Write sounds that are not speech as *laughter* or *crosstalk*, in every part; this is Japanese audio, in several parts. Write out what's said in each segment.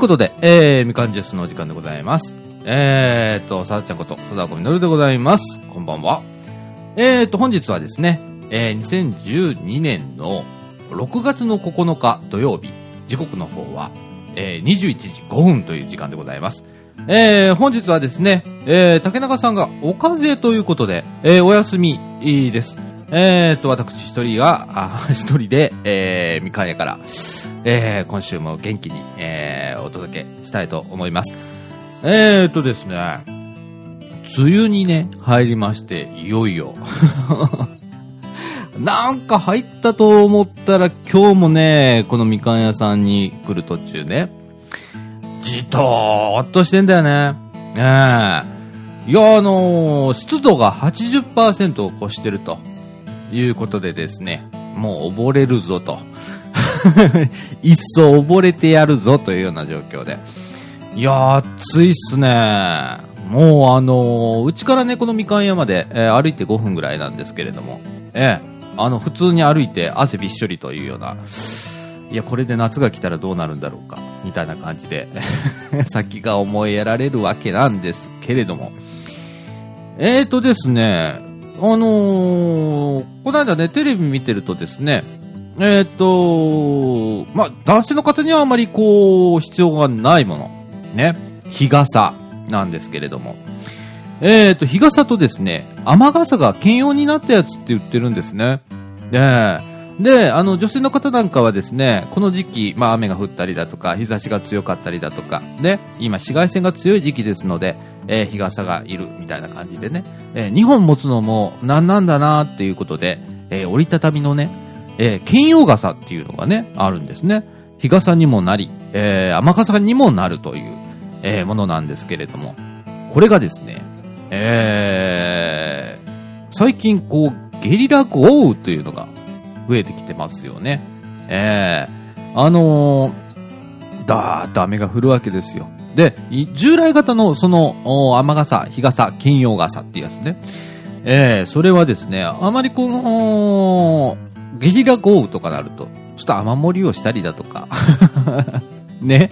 ということで、えー、みかんジュースのお時間でございます。えーと、さだちゃんこと、さだこみのるでございます。こんばんは。えーと、本日はですね、えー、2012年の6月の9日土曜日、時刻の方は、えー、21時5分という時間でございます。えー、本日はですね、えー、竹中さんがお風邪ということで、えー、お休みです。えーと、私一人が、*laughs* 一人で、えー、みかん屋から、えー、今週も元気に、えー、お届けしたいと思います。えーとですね、梅雨にね、入りまして、いよいよ。*laughs* なんか入ったと思ったら今日もね、このみかん屋さんに来る途中ね、じとーっとしてんだよね。ええいや、あのー湿度が80%を超してるということでですね、もう溺れるぞと。*laughs* 一層溺れてやるぞというような状況で。いやー、暑いっすね。もうあのーうちからね、このみかん屋まで、えー歩いて5分ぐらいなんですけれども、ええあの、普通に歩いて汗びっしょりというような、いや、これで夏が来たらどうなるんだろうか、みたいな感じで、*laughs* 先が思いやられるわけなんですけれども。えーとですね、あのーこの間ね、テレビ見てるとですね、えーと、まあ、男性の方にはあまりこう、必要がないもの、ね、日傘なんですけれども、えーと、日傘とですね、雨傘が兼用になったやつって言ってるんですね。で、で、あの、女性の方なんかはですね、この時期、まあ雨が降ったりだとか、日差しが強かったりだとか、ね、今紫外線が強い時期ですので、えー日傘がいるみたいな感じでね、え2本持つのもなんなんだなっていうことで、えー折りたたみのね、えー兼用傘っていうのがね、あるんですね。日傘にもなり、えー雨傘にもなるという、えーものなんですけれども、これがですね、えー最近こう、ゲリラ豪雨というのが増えてきてますよね。ええあのー、だーっと雨が降るわけですよ。で、従来型のその、雨傘、日傘、兼用傘っていうやつね。ええそれはですね、あまりこの、ゲリラ豪雨とかなると、ちょっと雨漏りをしたりだとか、*laughs* ね、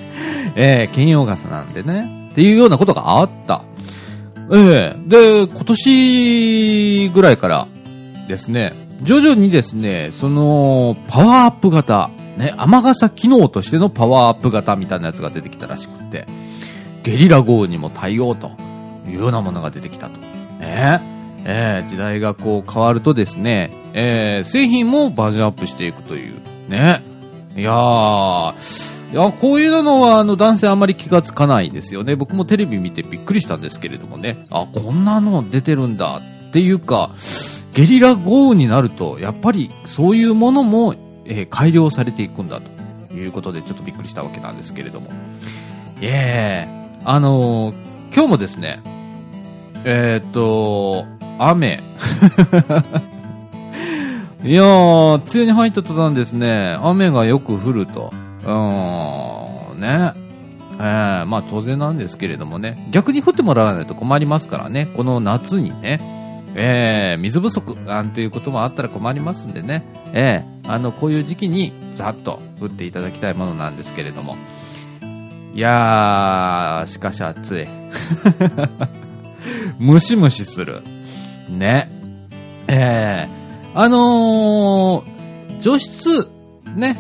ええ兼用傘なんでね、っていうようなことがあった。ええで、今年ぐらいからですね、徐々にですね、その、パワーアップ型、ね、雨傘機能としてのパワーアップ型みたいなやつが出てきたらしくって、ゲリラ豪雨にも対応というようなものが出てきたと。ねええ時代がこう変わるとですね、えー製品もバージョンアップしていくという。ね。いやー、いや、こういうのは、あの、男性あんまり気がつかないですよね。僕もテレビ見てびっくりしたんですけれどもね。あ、こんなの出てるんだっていうか、ゲリラ豪雨になると、やっぱりそういうものも、えー改良されていくんだということで、ちょっとびっくりしたわけなんですけれども。いえあのー今日もですね、えーっと、雨。*laughs* いやー、梅雨に入った途端ですね、雨がよく降ると。うーん、ね。えー、まあ当然なんですけれどもね、逆に降ってもらわないと困りますからね、この夏にね、えー、水不足なんていうこともあったら困りますんでね、えー、あの、こういう時期にざっと降っていただきたいものなんですけれども。いやー、しかし暑い。*laughs* ムシムシする。ね。えー、あのー、除湿、ね、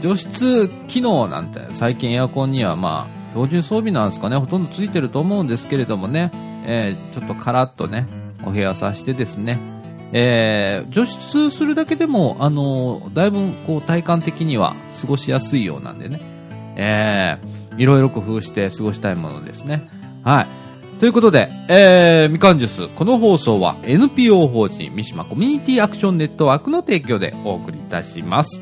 除湿機能なんて最近エアコンにはまあ標準装備なんですかねほとんどついてると思うんですけれどもね、えーちょっとカラッとねお部屋さしてですね、えー除湿するだけでもあのーだいぶこう体感的には過ごしやすいようなんでね、えーいろいろ工夫して過ごしたいものですね。はい。ということで、えー、みかんジュース、この放送は NPO 法人三島コミュニティアクションネットワークの提供でお送りいたします。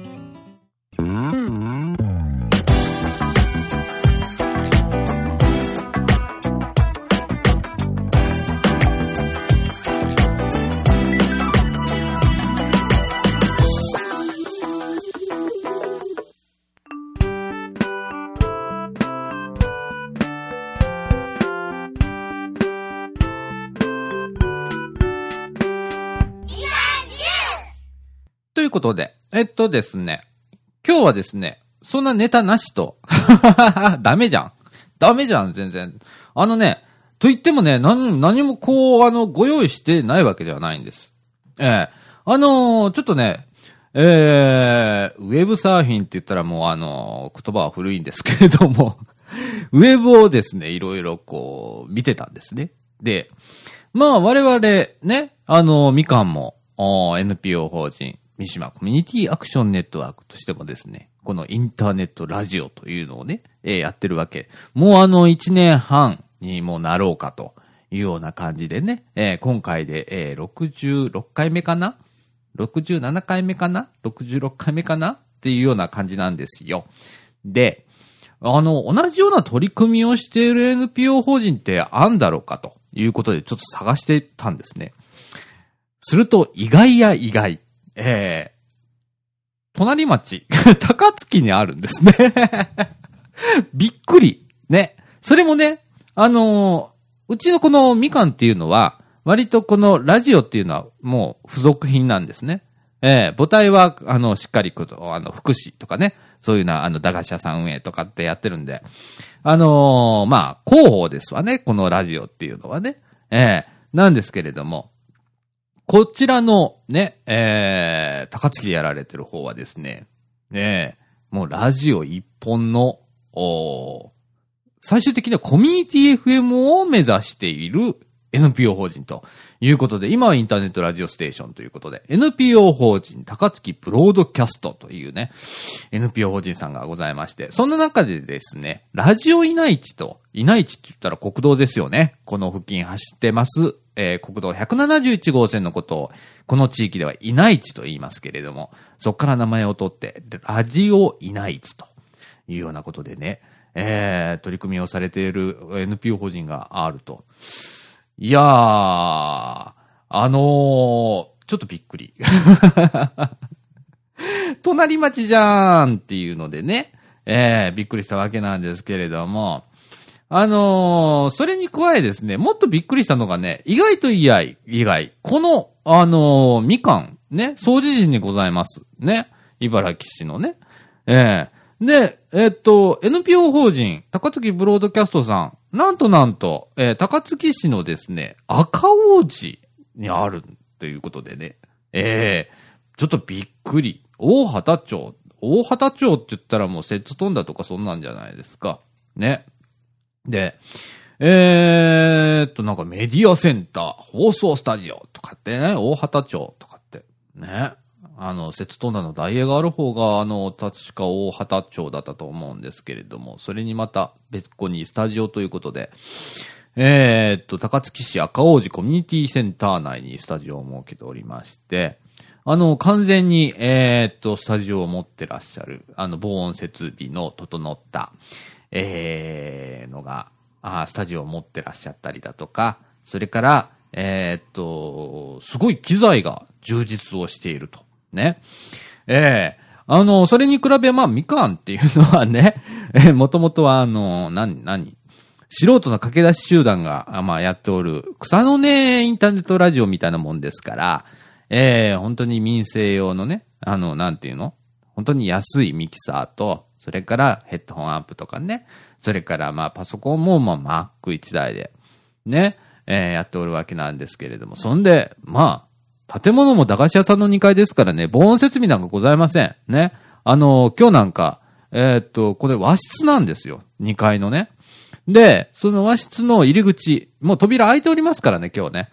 ことで、えっとですね、今日はですね、そんなネタなしと *laughs* ダメじゃん。ダメじゃん、全然。あのね、と言ってもね、何、何もこう、あの、ご用意してないわけではないんです。ええー、あのー、ちょっとね、えー、ウェブサーフィンって言ったらもうあのー、言葉は古いんですけれども *laughs* ウェブをですね、いろいろこう、見てたんですね。で、まあ我々ね、あの、みかんも、NPO 法人、三島コミュニティアクションネットワークとしてもですね、このインターネットラジオというのをね、えー、やってるわけ。もうあの1年半にもなろうかというような感じでね、えー、今回で、えー、66回目かな ?67 回目かな ?66 回目かな？っていうような感じなんですよ。で、あの、同じような取り組みをしている NPO 法人ってあんだろうかということでちょっと探してたんですね。すると、意外や意外。えー、隣町、*laughs* 高槻にあるんですね *laughs* びっくり。ね。それもね、あのー、うちのこのみかんっていうのは、割とこのラジオっていうのはもう付属品なんですね。えー、母体は、あの、しっかりと、あの、福祉とかね、そういうな、あの、駄菓子屋さん運営とかってやってるんで、あのー、まあ、広報ですわね、このラジオっていうのはね。ええー、なんですけれども、こちらのね、えー、高槻でやられてる方はですね、ねもうラジオ一本の、お最終的にはコミュニティ FM を目指している NPO 法人と。いうことで、今はインターネットラジオステーションということで、NPO 法人高槻ブロードキャストというね、NPO 法人さんがございまして、そんな中でですね、ラジオいないちと、いないちって言ったら国道ですよね。この付近走ってます、えー、国道171号線のことを、この地域ではいないちと言いますけれども、そこから名前を取って、ラジオいないちというようなことでね、えー、取り組みをされている NPO 法人があると。いやー、あのー、ちょっとびっくり。*laughs* 隣町じゃーんっていうのでね、えー、びっくりしたわけなんですけれども、あのー、それに加えですね、もっとびっくりしたのがね、意外と意外、意外。この、あのー、みかん、ね、掃除時にございます。ね。茨城市のね。えー、で、えっと、NPO 法人、高槻ブロードキャストさん、なんとなんと、えー、高槻市のですね、赤王子にあるということでね、ええー、ちょっとびっくり。大畑町。大畑町って言ったらもうセット飛んだとかそんなんじゃないですか。ね。で、えー、っと、なんかメディアセンター、放送スタジオとかってね、大畑町とかって、ね。あの、節飛んだのダイエがある方が、あの、確か大畑町だったと思うんですけれども、それにまた別個にスタジオということで、えー、っと、高槻市赤王子コミュニティセンター内にスタジオを設けておりまして、あの、完全に、えー、っと、スタジオを持ってらっしゃる、あの、防音設備の整った、えー、のが、あスタジオを持ってらっしゃったりだとか、それから、えー、っと、すごい機材が充実をしていると。ね。ええ。ー、あの、それに比べ、まあ、みかんっていうのはね、*laughs* えー、もともとは、あの、なに、なに、素人の駆け出し集団が、まあ、やっておる、草の根インターネットラジオみたいなもんですから、ええー、本当に民生用のね、あの、なんていうの？本当に安いミキサーと、それからヘッドホンアンプとかね、それからまあパソコンもまあ Mac1 台で、ね、えー、やっておるわけなんですけれども、そんで、まあ、建物も駄菓子屋さんの2階ですからね、防音設備なんかございません。ね。あの、今日なんか、えー、っと、これ和室なんですよ。2階のね。で、その和室の入り口、もう扉開いておりますからね、今日ね。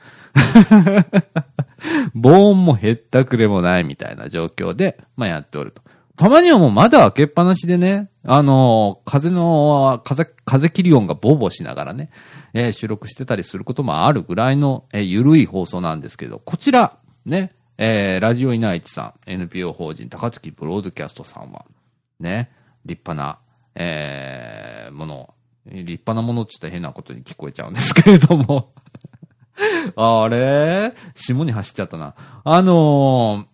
*laughs* 防音もへったくれもないみたいな状況で、まあやっておると。たまにはもう窓開けっぱなしでね、あのー、風の、風、風切り音がボボしながらね、えー、収録してたりすることもあるぐらいの、えー、ゆるい放送なんですけど、こちら、ね、えー、ラジオイナイチさん、NPO 法人高槻ブロードキャストさんは、ね、立派な、えー、もの、立派なものって言ったら変なことに聞こえちゃうんですけれども *laughs* あれ？下に走っちゃったな。あの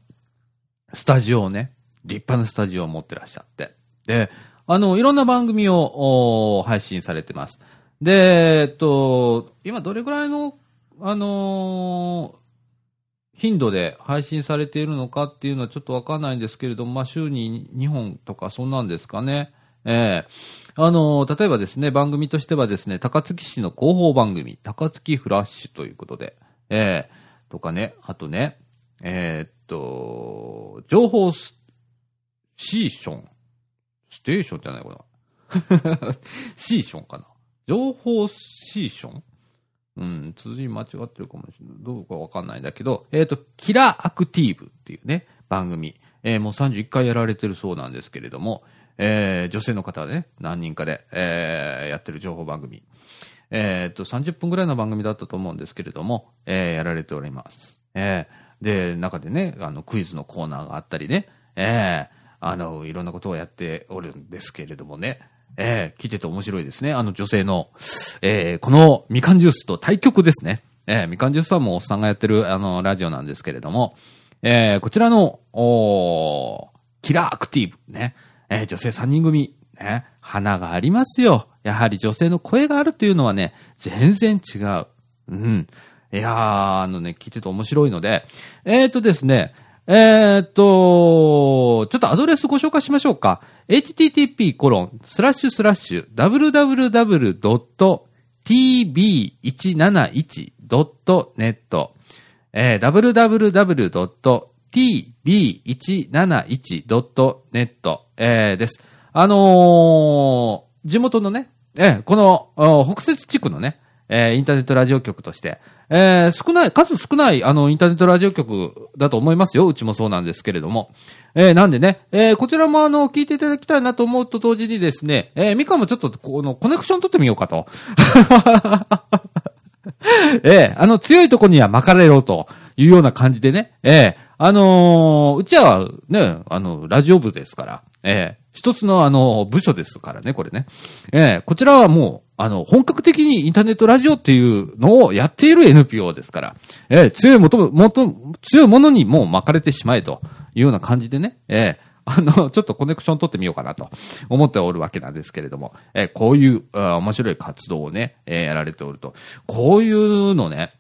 ー、スタジオをね、立派なスタジオを持ってらっしゃって。で、あの、いろんな番組を配信されてます。で、えっと、今どれぐらいの、あの、頻度で配信されているのかっていうのはちょっとわかんないんですけれども、まあ、週に2本とかそんなんですかね。えー、あの、例えばですね、番組としてはですね、高槻市の広報番組、高槻フラッシュということで、えー、とかね、あとね、え、っと、情報ス、シーション。ステーションじゃないかな。*laughs* シーションかな。情報シーション？うん、辻間違ってるかもしれない。どうかわかんないんだけど、えっ、ー、と、キラアクティブっていうね、番組。えー、もう31回やられてるそうなんですけれども、えー、女性の方でね、何人かで、えー、やってる情報番組。えっ、と、30分ぐらいの番組だったと思うんですけれども、えー、やられております。えー、で、中でね、あの、クイズのコーナーがあったりね、えー、あの、いろんなことをやっておるんですけれどもね、えー、聞いてて面白いですね。あの女性の、えー、このみかんジュースと対局ですね。えー、みかんジュースはもうおっさんがやってる、あの、ラジオなんですけれども、えー、こちらの、おキラーアクティブ、ね。えー、女性3人組、ね。花がありますよ。やはり女性の声があるっていうのはね、全然違う。うん。いやー、あのね、聞いてて面白いので、えっ、ー、とですね、えー、っと、ちょっとアドレスご紹介しましょうか。http コロンスラッシュスラッシュ www.tb171.net えー、www.tb171.net えー、です。あのー、地元のね、えー、この、北節地区のね、えー、インターネットラジオ局として、えー、少ない、数少ない、あの、インターネットラジオ局だと思いますよ。うちもそうなんですけれども。えー、なんでね、えー、こちらもあの、聞いていただきたいなと思うと同時にですね、えー、ミカもちょっと、この、コネクション取ってみようかと。*laughs* えー、あの、強いとこには巻かれろというような感じでね、えー、あのー、うちはね、あの、ラジオ部ですから、えー、一つのあの、部署ですからね、これね。えー、こちらはもう、あの、本格的にインターネットラジオっていうのをやっている NPO ですから、えー、強いもと、もと、強いものにもう巻かれてしまえというような感じでね、えー、あの、*laughs* ちょっとコネクション取ってみようかなと思っておるわけなんですけれども、え、こういうあ面白い活動をね、えー、やられておると。こういうのね、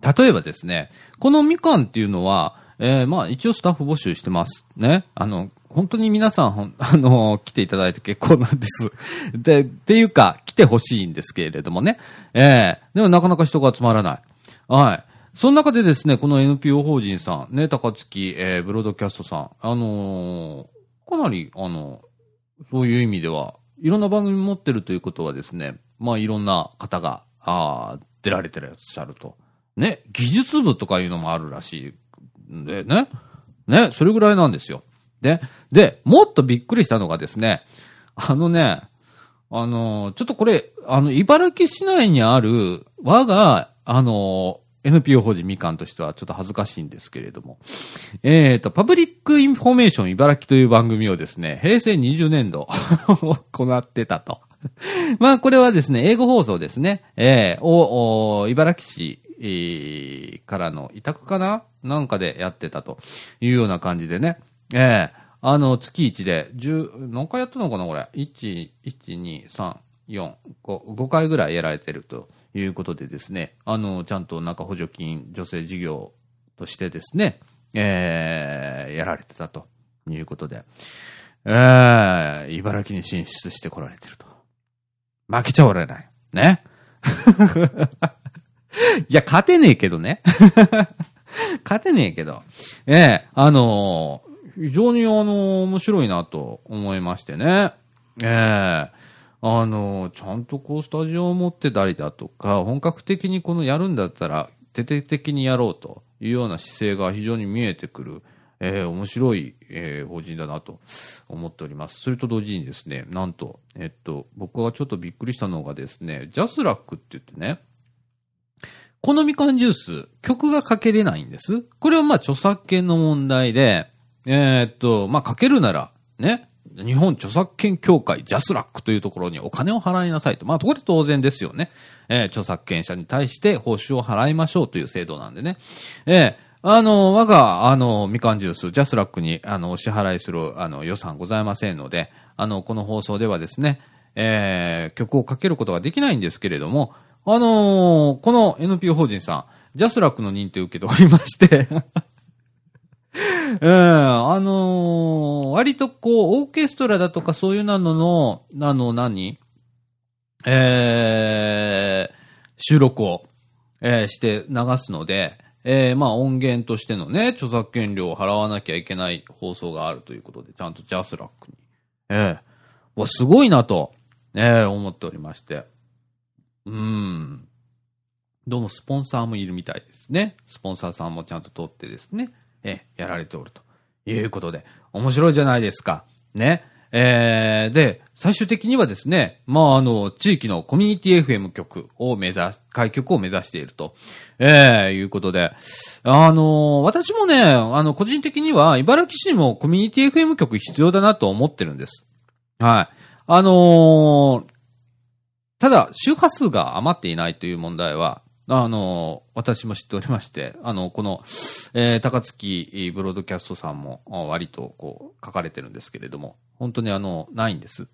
例えばですね、このみかんっていうのは、えー、まあ一応スタッフ募集してます。ね。あの、本当に皆さん、あの、来ていただいて結構なんです。*laughs* で、っていうか、来てほしいんですけれどもね。ええー、でもなかなか人が集まらない。はい。その中でですね、この NPO 法人さん、ね、高槻、えー、ブロードキャストさん、あのー、かなり、あの、そういう意味では、いろんな番組持ってるということはですね、まあいろんな方が、あ出られてらっしゃると。ね、技術部とかいうのもあるらしいんでね。ね、それぐらいなんですよ。で、で、もっとびっくりしたのがですね、あのね、あの、ちょっとこれ、あの、茨木市内にある、我が、あの、NPO 法人みかんとしてはちょっと恥ずかしいんですけれども、えっ、ー、と、パブリックインフォメーション茨城という番組をですね、平成20年度 *laughs* 行ってたと。*laughs* まあ、これはですね、英語放送ですね、えー、お、お茨木市、えー、からの委託かな？なんかでやってたというような感じでね、ええあの、月1で、十、何回やったのかなこれ。1、1、2、3、4、5、5回ぐらいやられてるということでですね、あの、ちゃんと中補助金、女性事業としてですね、ええやられてたということで、ええ茨城に進出してこられてると。負けちゃおられない。ね。*laughs* いや、勝てねえけどね。*laughs* 勝てねえけど。ええあの非常にあの、面白いなと思いましてね。ええあの、ちゃんとこうスタジオを持ってたりだとか、本格的にこのやるんだったら、徹底的にやろうというような姿勢が非常に見えてくる、えー、面白い、えー、法人だなと思っております。それと同時にですね、なんと、えっと、僕がちょっとびっくりしたのがですね、ジャスラックって言ってね、このみかんジュース、曲がかけれないんです。これはまあ著作権の問題で、えー、っと、まあ、かけるなら、ね、日本著作権協会 JASRACというところにお金を払いなさいと。まあ、これ当然ですよね。えー、著作権者に対して報酬を払いましょうという制度なんでね。えーあの、我が、あの、みかんジュース、 JASRACに、あの、お支払いする、あの、予算ございませんので、あの、この放送ではですね、えー、曲をかけることができないんですけれども、あのー、この NPO 法人さん、 JASRACの認定を受けておりましてう *laughs* ん、あのー割とこう、オーケストラだとかそういうなのの、あの、何？えー、収録を、えーして流すので、えー、まあ音源としてのね、著作権料を払わなきゃいけない放送があるということで、ちゃんと JASRACに。えー、わ、すごいなと、えー、思っておりまして。うーん。どうもスポンサーもいるみたいですね。スポンサーさんもちゃんと取ってですね、えー、やられておるということで、面白いじゃないですか。ね。えー、で、最終的にはですね、まあ、あの、地域のコミュニティ FM 局を目指し、開局を目指していると、えー、いうことで、あの、私もね、あの、個人的には、茨城市にもコミュニティ FM 局必要だなと思ってるんです。はい。あのーただ、周波数が余っていないという問題は、あの、私も知っておりまして、あの、この、えー高槻ブロードキャストさんも、割とこう、書かれてるんですけれども、本当にあの、ないんです。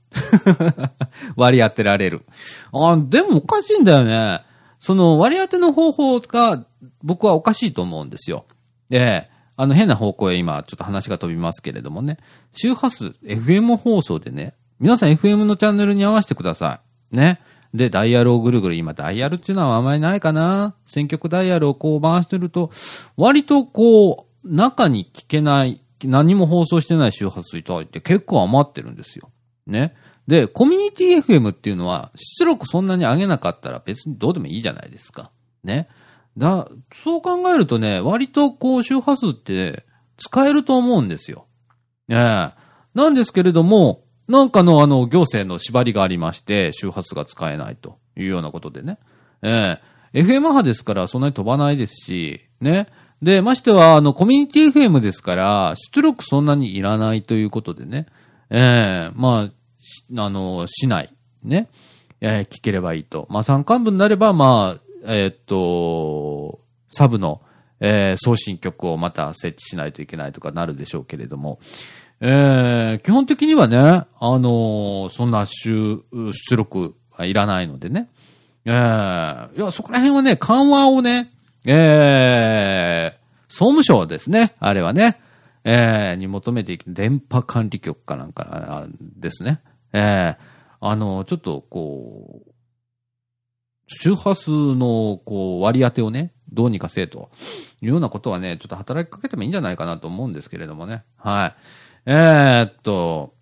*laughs* 割り当てられる。あ、でもおかしいんだよね。その割り当ての方法が、僕はおかしいと思うんですよ。で、あの変な方向へ今、ちょっと話が飛びますけれどもね。周波数、FM 放送でね、皆さん FM のチャンネルに合わせてください。ね。で、ダイヤルをぐるぐる、今ダイヤルっていうのはあまりないかな。選曲ダイヤルをこう回してると、割とこう、中に聞けない、何も放送してない周波数いただいて結構余ってるんですよ。ね。で、コミュニティ FM っていうのは、出力そんなに上げなかったら別にどうでもいいじゃないですか。ね。だ、そう考えるとね、割とこう周波数って使えると思うんですよ。ええなんですけれども、なんかのあの行政の縛りがありまして、周波数が使えないというようなことでね。ええ FM 波ですからそんなに飛ばないですし、ね。で、ましては、あの、コミュニティ FM ですから、出力そんなにいらないということでね。ええまあ、あの、しない。ね。えー聞ければいいと。まあ、山間部になれば、まあ、えーっと、サブの、えー送信局をまた設置しないといけないとかなるでしょうけれども、えー基本的にはね、あのーそんな出、出力はいらないのでね。えーいや、そこら辺はね、緩和をね、えー総務省ですね、あれはね、えーに求めていく、電波管理局かなんかですね。えーあの、ちょっとこう、周波数のこう割り当てをね、どうにかせえというようなことはね、ちょっと働きかけてもいいんじゃないかなと思うんですけれどもね。はい。えーっと、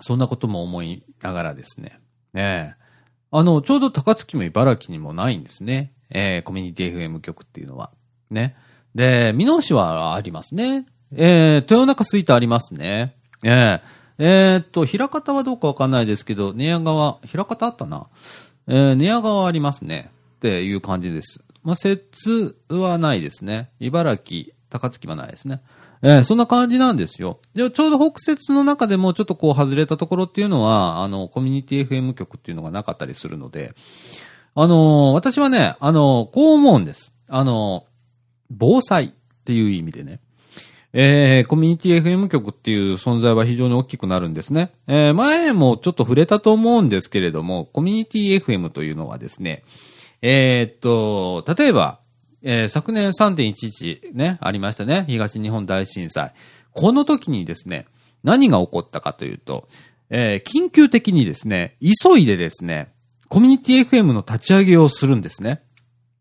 そんなことも思いながらですね。ええあの、ちょうど高槻も茨城にもないんですね。えーコミュニティ FM 局っていうのは。ね。で、美濃市はありますね。えー豊中スイートありますね。えええーっと、平方はどうかわかんないですけど、寝屋川、平方あったな。えー、寝屋川ありますね。っていう感じです。まあ、摂津はないですね。茨城、高槻はないですね。えーそんな感じなんですよ。で、ちょうど北摂の中でもちょっとこう外れたところっていうのは、あの、コミュニティ FM 局っていうのがなかったりするので、あのー私はね、あのーこう思うんです。あのー防災っていう意味でね。えー、コミュニティ FM 局っていう存在は非常に大きくなるんですね。えー、前もちょっと触れたと思うんですけれども、コミュニティ FM というのはですね、えーっと、例えば、えー昨年3.11ね、ありましたね。東日本大震災。この時にですね、何が起こったかというと、えー緊急的にですね、急いでですね、コミュニティ FM の立ち上げをするんですね。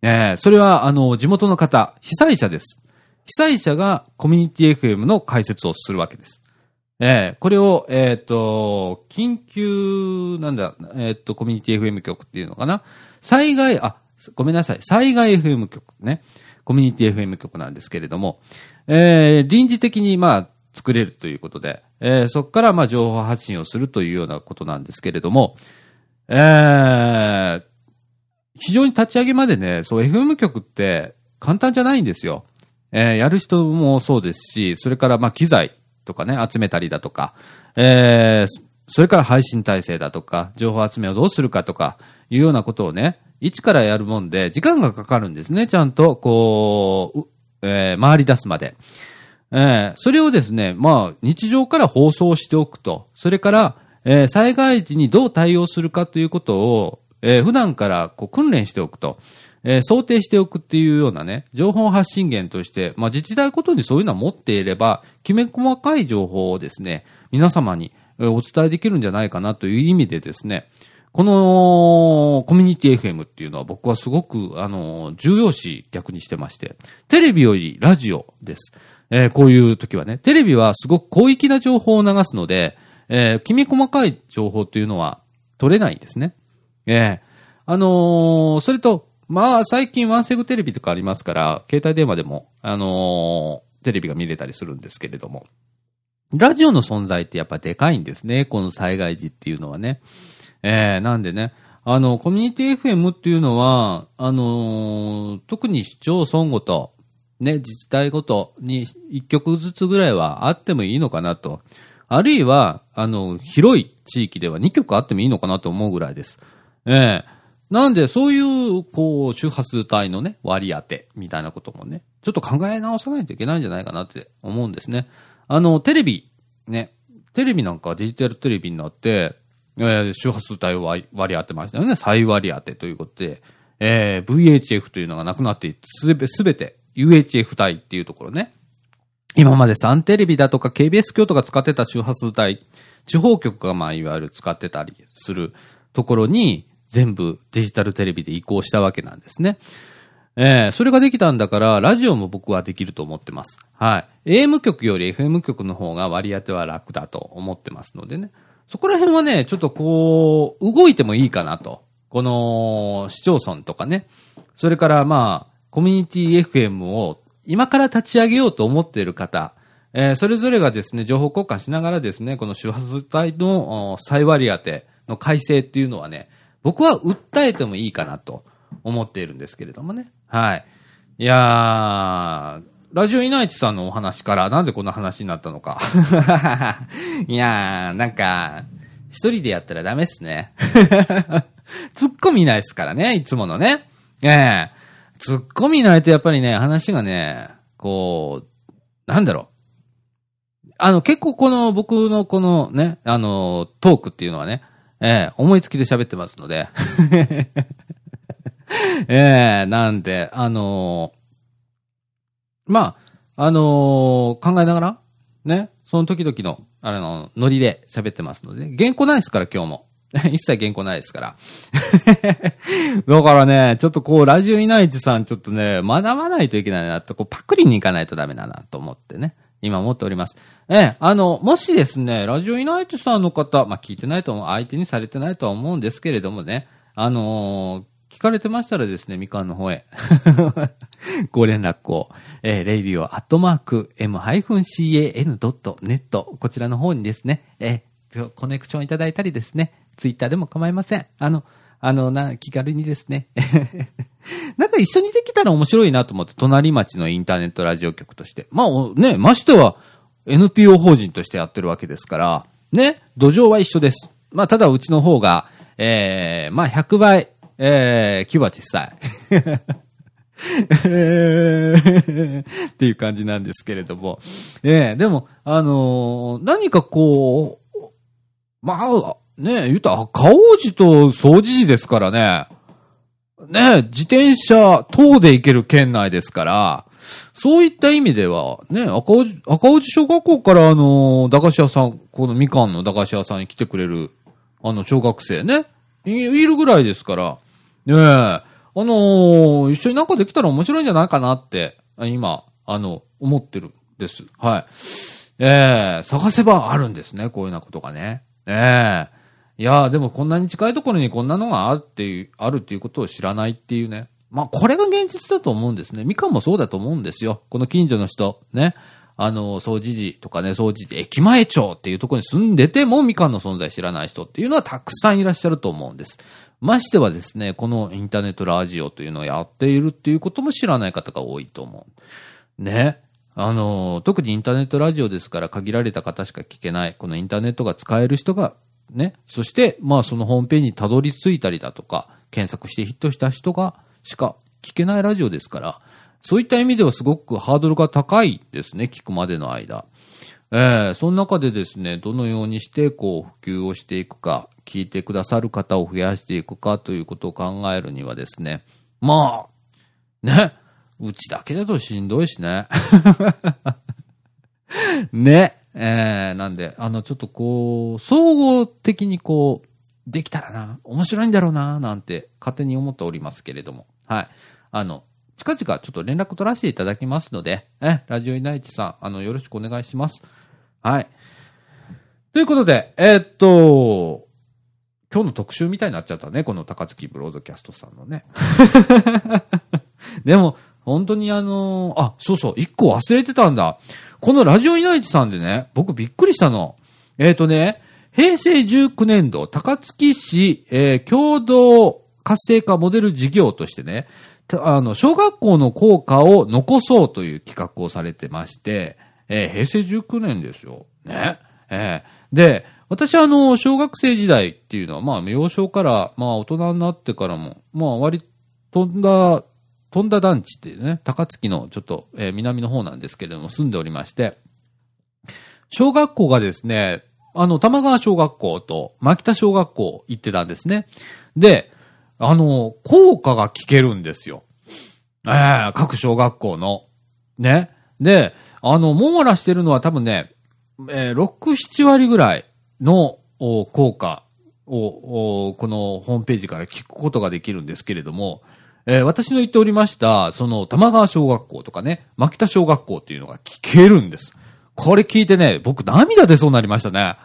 えーそれは、あの、地元の方、被災者です。被災者がコミュニティ FM の解説をするわけです。えーこれを、えっ、と、緊急、なんだ、えっ、と、コミュニティ FM 局っていうのかな災害、あ、ごめんなさい、災害 FM 局ね。コミュニティ FM 局なんですけれども、えー臨時的に、まあ、作れるということで、えーそこから、まあ、情報発信をするというようなことなんですけれども、えー非常に立ち上げまでね、そう、FM 局って簡単じゃないんですよ。えーやる人もそうですし、それから、まあ、機材とかね、集めたりだとか、えーそれから配信体制だとか、情報集めをどうするかとか、いうようなことをね、一からやるもんで、時間がかかるんですね、ちゃんと、こう、えー回り出すまで。えーそれをですね、まあ、日常から放送しておくと、それから、えー災害時にどう対応するかということを、えー普段からこう訓練しておくと。えー想定しておくっていうようなね、情報発信源として、まあ自治体ごとにそういうのは持っていれば、きめ細かい情報をですね、皆様にお伝えできるんじゃないかなという意味でですね、このコミュニティ FM っていうのは僕はすごく、あの、重要視逆にしてまして、テレビよりラジオです。えーこういう時はね、テレビはすごく広域な情報を流すので、えーきめ細かい情報っていうのは取れないんですね。ええあのーそれと、まあ、最近ワンセグテレビとかありますから、携帯電話でも、あのテレビが見れたりするんですけれども、ラジオの存在ってやっぱでかいんですね、この災害時っていうのはね。ええなんでね、あの、コミュニティ FM っていうのは、あのー特に市町村ごと、ね、自治体ごとに一曲ずつぐらいはあってもいいのかなと。あるいは、あの、広い地域では2曲あってもいいのかなと思うぐらいです。ええなんで、そういう、こう、周波数帯のね、割り当て、みたいなこともね、ちょっと考え直さないといけないんじゃないかなって思うんですね。あの、テレビ、ね、テレビなんかデジタルテレビになって、えー周波数帯を割り当てましたよね。再割り当てということで、えー VHF というのがなくなって、すべ、すべて UHF 帯っていうところね。今までサンテレビだとか KBS 京都が使ってた周波数帯、地方局がまあいわゆる使ってたりするところに全部デジタルテレビで移行したわけなんですね。えーそれができたんだから、ラジオも僕はできると思ってます。はい。AM 局より FM 局の方が割り当ては楽だと思ってますのでね。そこら辺はね、ちょっとこう、動いてもいいかなと。この、市町村とかね。それからまあ、コミュニティ FM を今から立ち上げようと思っている方、えーそれぞれがですね、情報交換しながらですね、この周波数帯の再割り当ての改正っていうのはね、僕は訴えてもいいかなと思っているんですけれどもね。はい。いやー、ラジオイナイチさんのお話からなんでこんな話になったのか。*laughs* いやー、なんか、一人でやったらダメっすね。突っ込みないですからね、いつものね。ええ突っ込みないとやっぱりね、話がね、こう、なんだろう。あの、結構この、僕のこのね、あの、トークっていうのはね、ええ思いつきで喋ってますので。*laughs* ええなんで、あのまあ、あの考えながら、ね、その時々の、あの、ノリで喋ってますので、原稿ないですから、今日も。*laughs* 一切原稿ないですから。*laughs* だからね、ちょっとこう、ラジオイナイチさん、ちょっとね、学ばないといけないなと、こう、パクリに行かないとダメだなと思ってね、今思っております。ええ、あの、もしですね、ラジオイナイチさんの方、まあ、聞いてないと思う、相手にされてないとは思うんですけれどもね、あのー聞かれてましたらですね、みかんの方へ、*laughs* ご連絡を、えー、レイディオアットマーク m-can.net こちらの方にですね、えーコネクションいただいたりですね、ツイッターでも構いません。あの、あの、な、気軽にですね。*laughs* なんか一緒にできたら面白いなと思って、隣町のインターネットラジオ局として。まあね、ましては NPO 法人としてやってるわけですから、ね、土壌は一緒です。まあただうちの方が、えー、まあ100倍、えー、規模は小さい。*laughs* *laughs* っていう感じなんですけれども。ええでも、あのー何かこう、まあ、ねえ言うたら、赤王子と総除寺ですからね。ねえ自転車等で行ける県内ですから、そういった意味では、ね、赤王子、赤王子小学校からあの駄菓子屋さん、このみかんの駄菓子屋さんに来てくれる、あの、小学生ね、いるぐらいですから、ねえ、あのー一緒になんかできたら面白いんじゃないかなって、今、あの、思ってるんです。はい。ええ探せばあるんですね、こういうようなことがね。ええいやでもこんなに近いところにこんなのがあるっていう、あるっていうことを知らないっていうね。まあ、これが現実だと思うんですね。みかんもそうだと思うんですよ。この近所の人、ね。あの、掃除時とかね、掃除時、駅前町っていうところに住んでてもみかんの存在知らない人っていうのはたくさんいらっしゃると思うんです。ましてはですね、このインターネットラジオというのをやっているっていうことも知らない方が多いと思う。ね。あの、特にインターネットラジオですから限られた方しか聞けない。このインターネットが使える人が、ね。そして、まあそのホームページにたどり着いたりだとか、検索してヒットした人がしか聞けないラジオですから、そういった意味ではすごくハードルが高いですね、聞くまでの間。ええその中でですね、どのようにしてこう普及をしていくか、聞いてくださる方を増やしていくかということを考えるにはですね、まあ、ね。うちだけだとしんどいしね。*laughs* ね。えー、なんで、あの、ちょっとこう、総合的にこう、できたらな、面白いんだろうな、なんて勝手に思っておりますけれども。はい。あの、近々ちょっと連絡取らせていただきますので、え、ラジオイナイチさん、あの、よろしくお願いします。はい。ということで、えー、っと、今日の特集みたいになっちゃったね、この高槻ブロードキャストさんのね。*laughs* でも、本当にあのー、あ、そうそう、一個忘れてたんだ。このラジオイナイチさんでね、僕びっくりしたの。えっ、ー、とね、平成19年度、高槻市、えー、共同活性化モデル事業としてね、あの、小学校の校歌を残そうという企画をされてまして、えー、平成19年ですよ。ね。えー、で、私はあの、小学生時代っていうのは、まあ、幼少から、まあ、大人になってからも、まあ、割、飛んだ、飛んだ団地っていうね、高槻のちょっと、えー、南の方なんですけれども、住んでおりまして、小学校がですね、あの、玉川小学校と牧田小学校行ってたんですね。で、あの、校歌が聞けるんですよ。ええー、各小学校の。ね。で、あの、網羅してるのは多分ね、えー、6、7割ぐらいの効果を、このホームページから聞くことができるんですけれども、えー、私の言っておりました、その玉川小学校とかね、牧田小学校っていうのが聞けるんです。これ聞いてね、僕涙出そうになりましたね。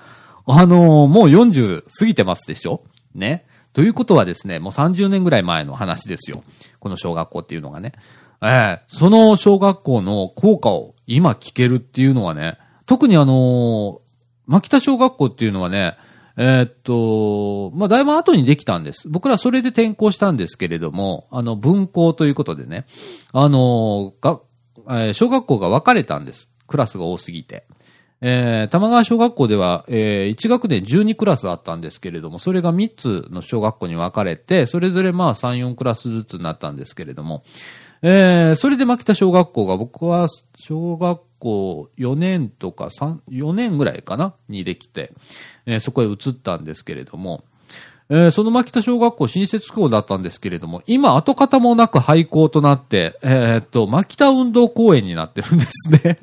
あのー、もう40過ぎてますでしょ？ね。ということはですね、もう30年ぐらい前の話ですよ。この小学校っていうのがね。えー、その小学校の効果を今聞けるっていうのはね、特にあの、牧田小学校っていうのはね、えー、っと、まあ、だいぶ後にできたんです。僕らそれで転校したんですけれども、あの、分校ということでね、あのが、えー、小学校が分かれたんです。クラスが多すぎて。えー、玉川小学校では、えー、1学年12クラスあったんですけれども、それが3つの小学校に分かれて、それぞれまあ3、4クラスずつになったんですけれども、えー、それで負けた小学校が、僕は小学校4年とか3、4年ぐらいかな？にできて、えー、そこへ移ったんですけれども、えー、その牧田小学校新設校だったんですけれども、今跡形もなく廃校となって、えー、っと、牧田運動公園になってるんですね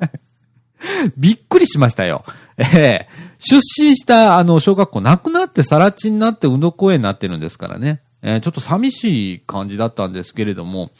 *laughs* びっくりしましたよ。えー、出身したあの小学校なくなって更地になって運動公園になってるんですからね。えー、ちょっと寂しい感じだったんですけれども、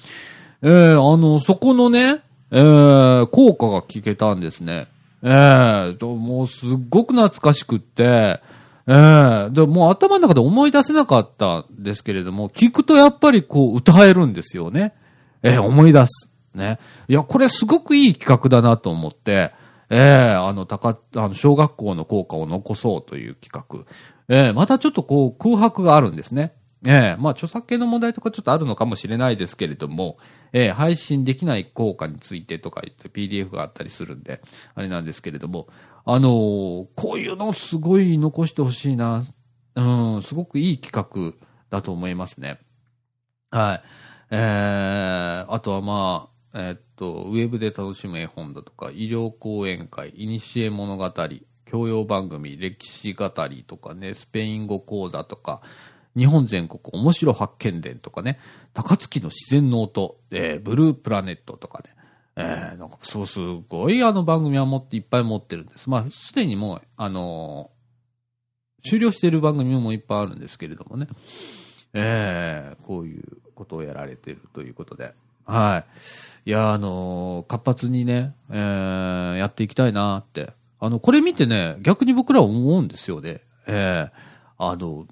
えー、あの、そこのね、ええ効果が聞けたんですね。ええもうすっごく懐かしくって、ええで、もう頭の中で思い出せなかったんですけれども、聞くとやっぱりこう歌えるんですよね。ええ思い出す。ね。いや、これすごくいい企画だなと思って、ええー、あの、高、あの、小学校の校歌を残そうという企画。ええ、またちょっとこう、空白があるんですね。ええー、まあ、著作権の問題とかちょっとあるのかもしれないですけれども、ええ配信できない効果についてとか言って PDF があったりするんで、あれなんですけれども、あのこういうのすごい残してほしいな。うん、すごくいい企画だと思いますね。はい。ええあとはまあ、えっと、ウェブで楽しむ絵本だとか、医療講演会、いにしえ物語、教養番組、歴史語りとかね、スペイン語講座とか、日本全国面白発見伝とかね、高槻の自然の音、えー、ブループラネットとかね、えー、なんかそうすごいあの番組は持っていっぱい持ってるんです。まあ、すでにもう、あのー、終了している番組もいっぱいあるんですけれどもね、えー、こういうことをやられているということで、はい。いや、あのー、活発にね、えー、やっていきたいなって。あの、これ見てね、逆に僕ら思うんですよね。えー、あの、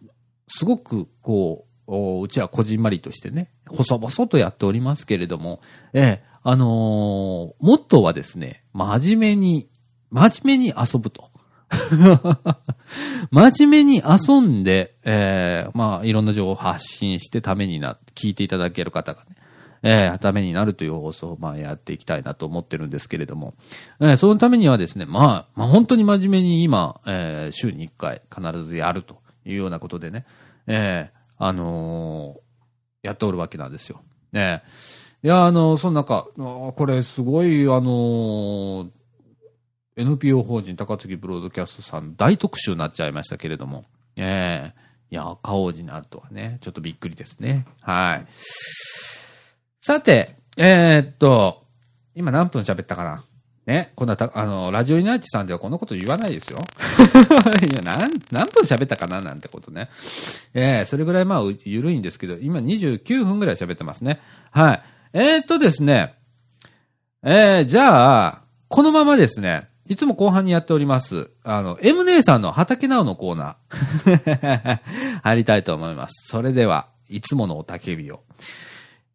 すごく、こう、うちはこじんまりとしてね、細々とやっておりますけれども、えー、あのー、モットーはですね、真面目に、真面目に遊ぶと。*laughs* 真面目に遊んで、えー、まあ、いろんな情報を発信してためにな、聞いていただける方がね、えー、ためになるという放送を、まあ、やっていきたいなと思ってるんですけれども、えー、そのためにはですね、まあ、まあ、本当に真面目に今、えー、週に1回必ずやるというようなことでね、えー、あのー、やっておるわけなんですよ。ねいや、あのー、その中、これすごい、あの、NPO 法人高槻ブロードキャストさん大特集になっちゃいましたけれども、ええ、いや、赤王子になるとはね、ちょっとびっくりですね。はい。さて、えー、っと、今何分喋ったかな？ね、こんなた、あの、ラジオイナイチさんではこんなこと言わないですよ。*laughs* いや、何、何分喋ったかななんてことね。ええー、それぐらいまあ、ゆるいんですけど、今29分ぐらい喋ってますね。はい。えー、っとですね、えー、じゃあ、このままですね、いつも後半にやっております。あの、M 姉さんの畑直のコーナー。*laughs* 入りたいと思います。それでは、いつものおたけびを。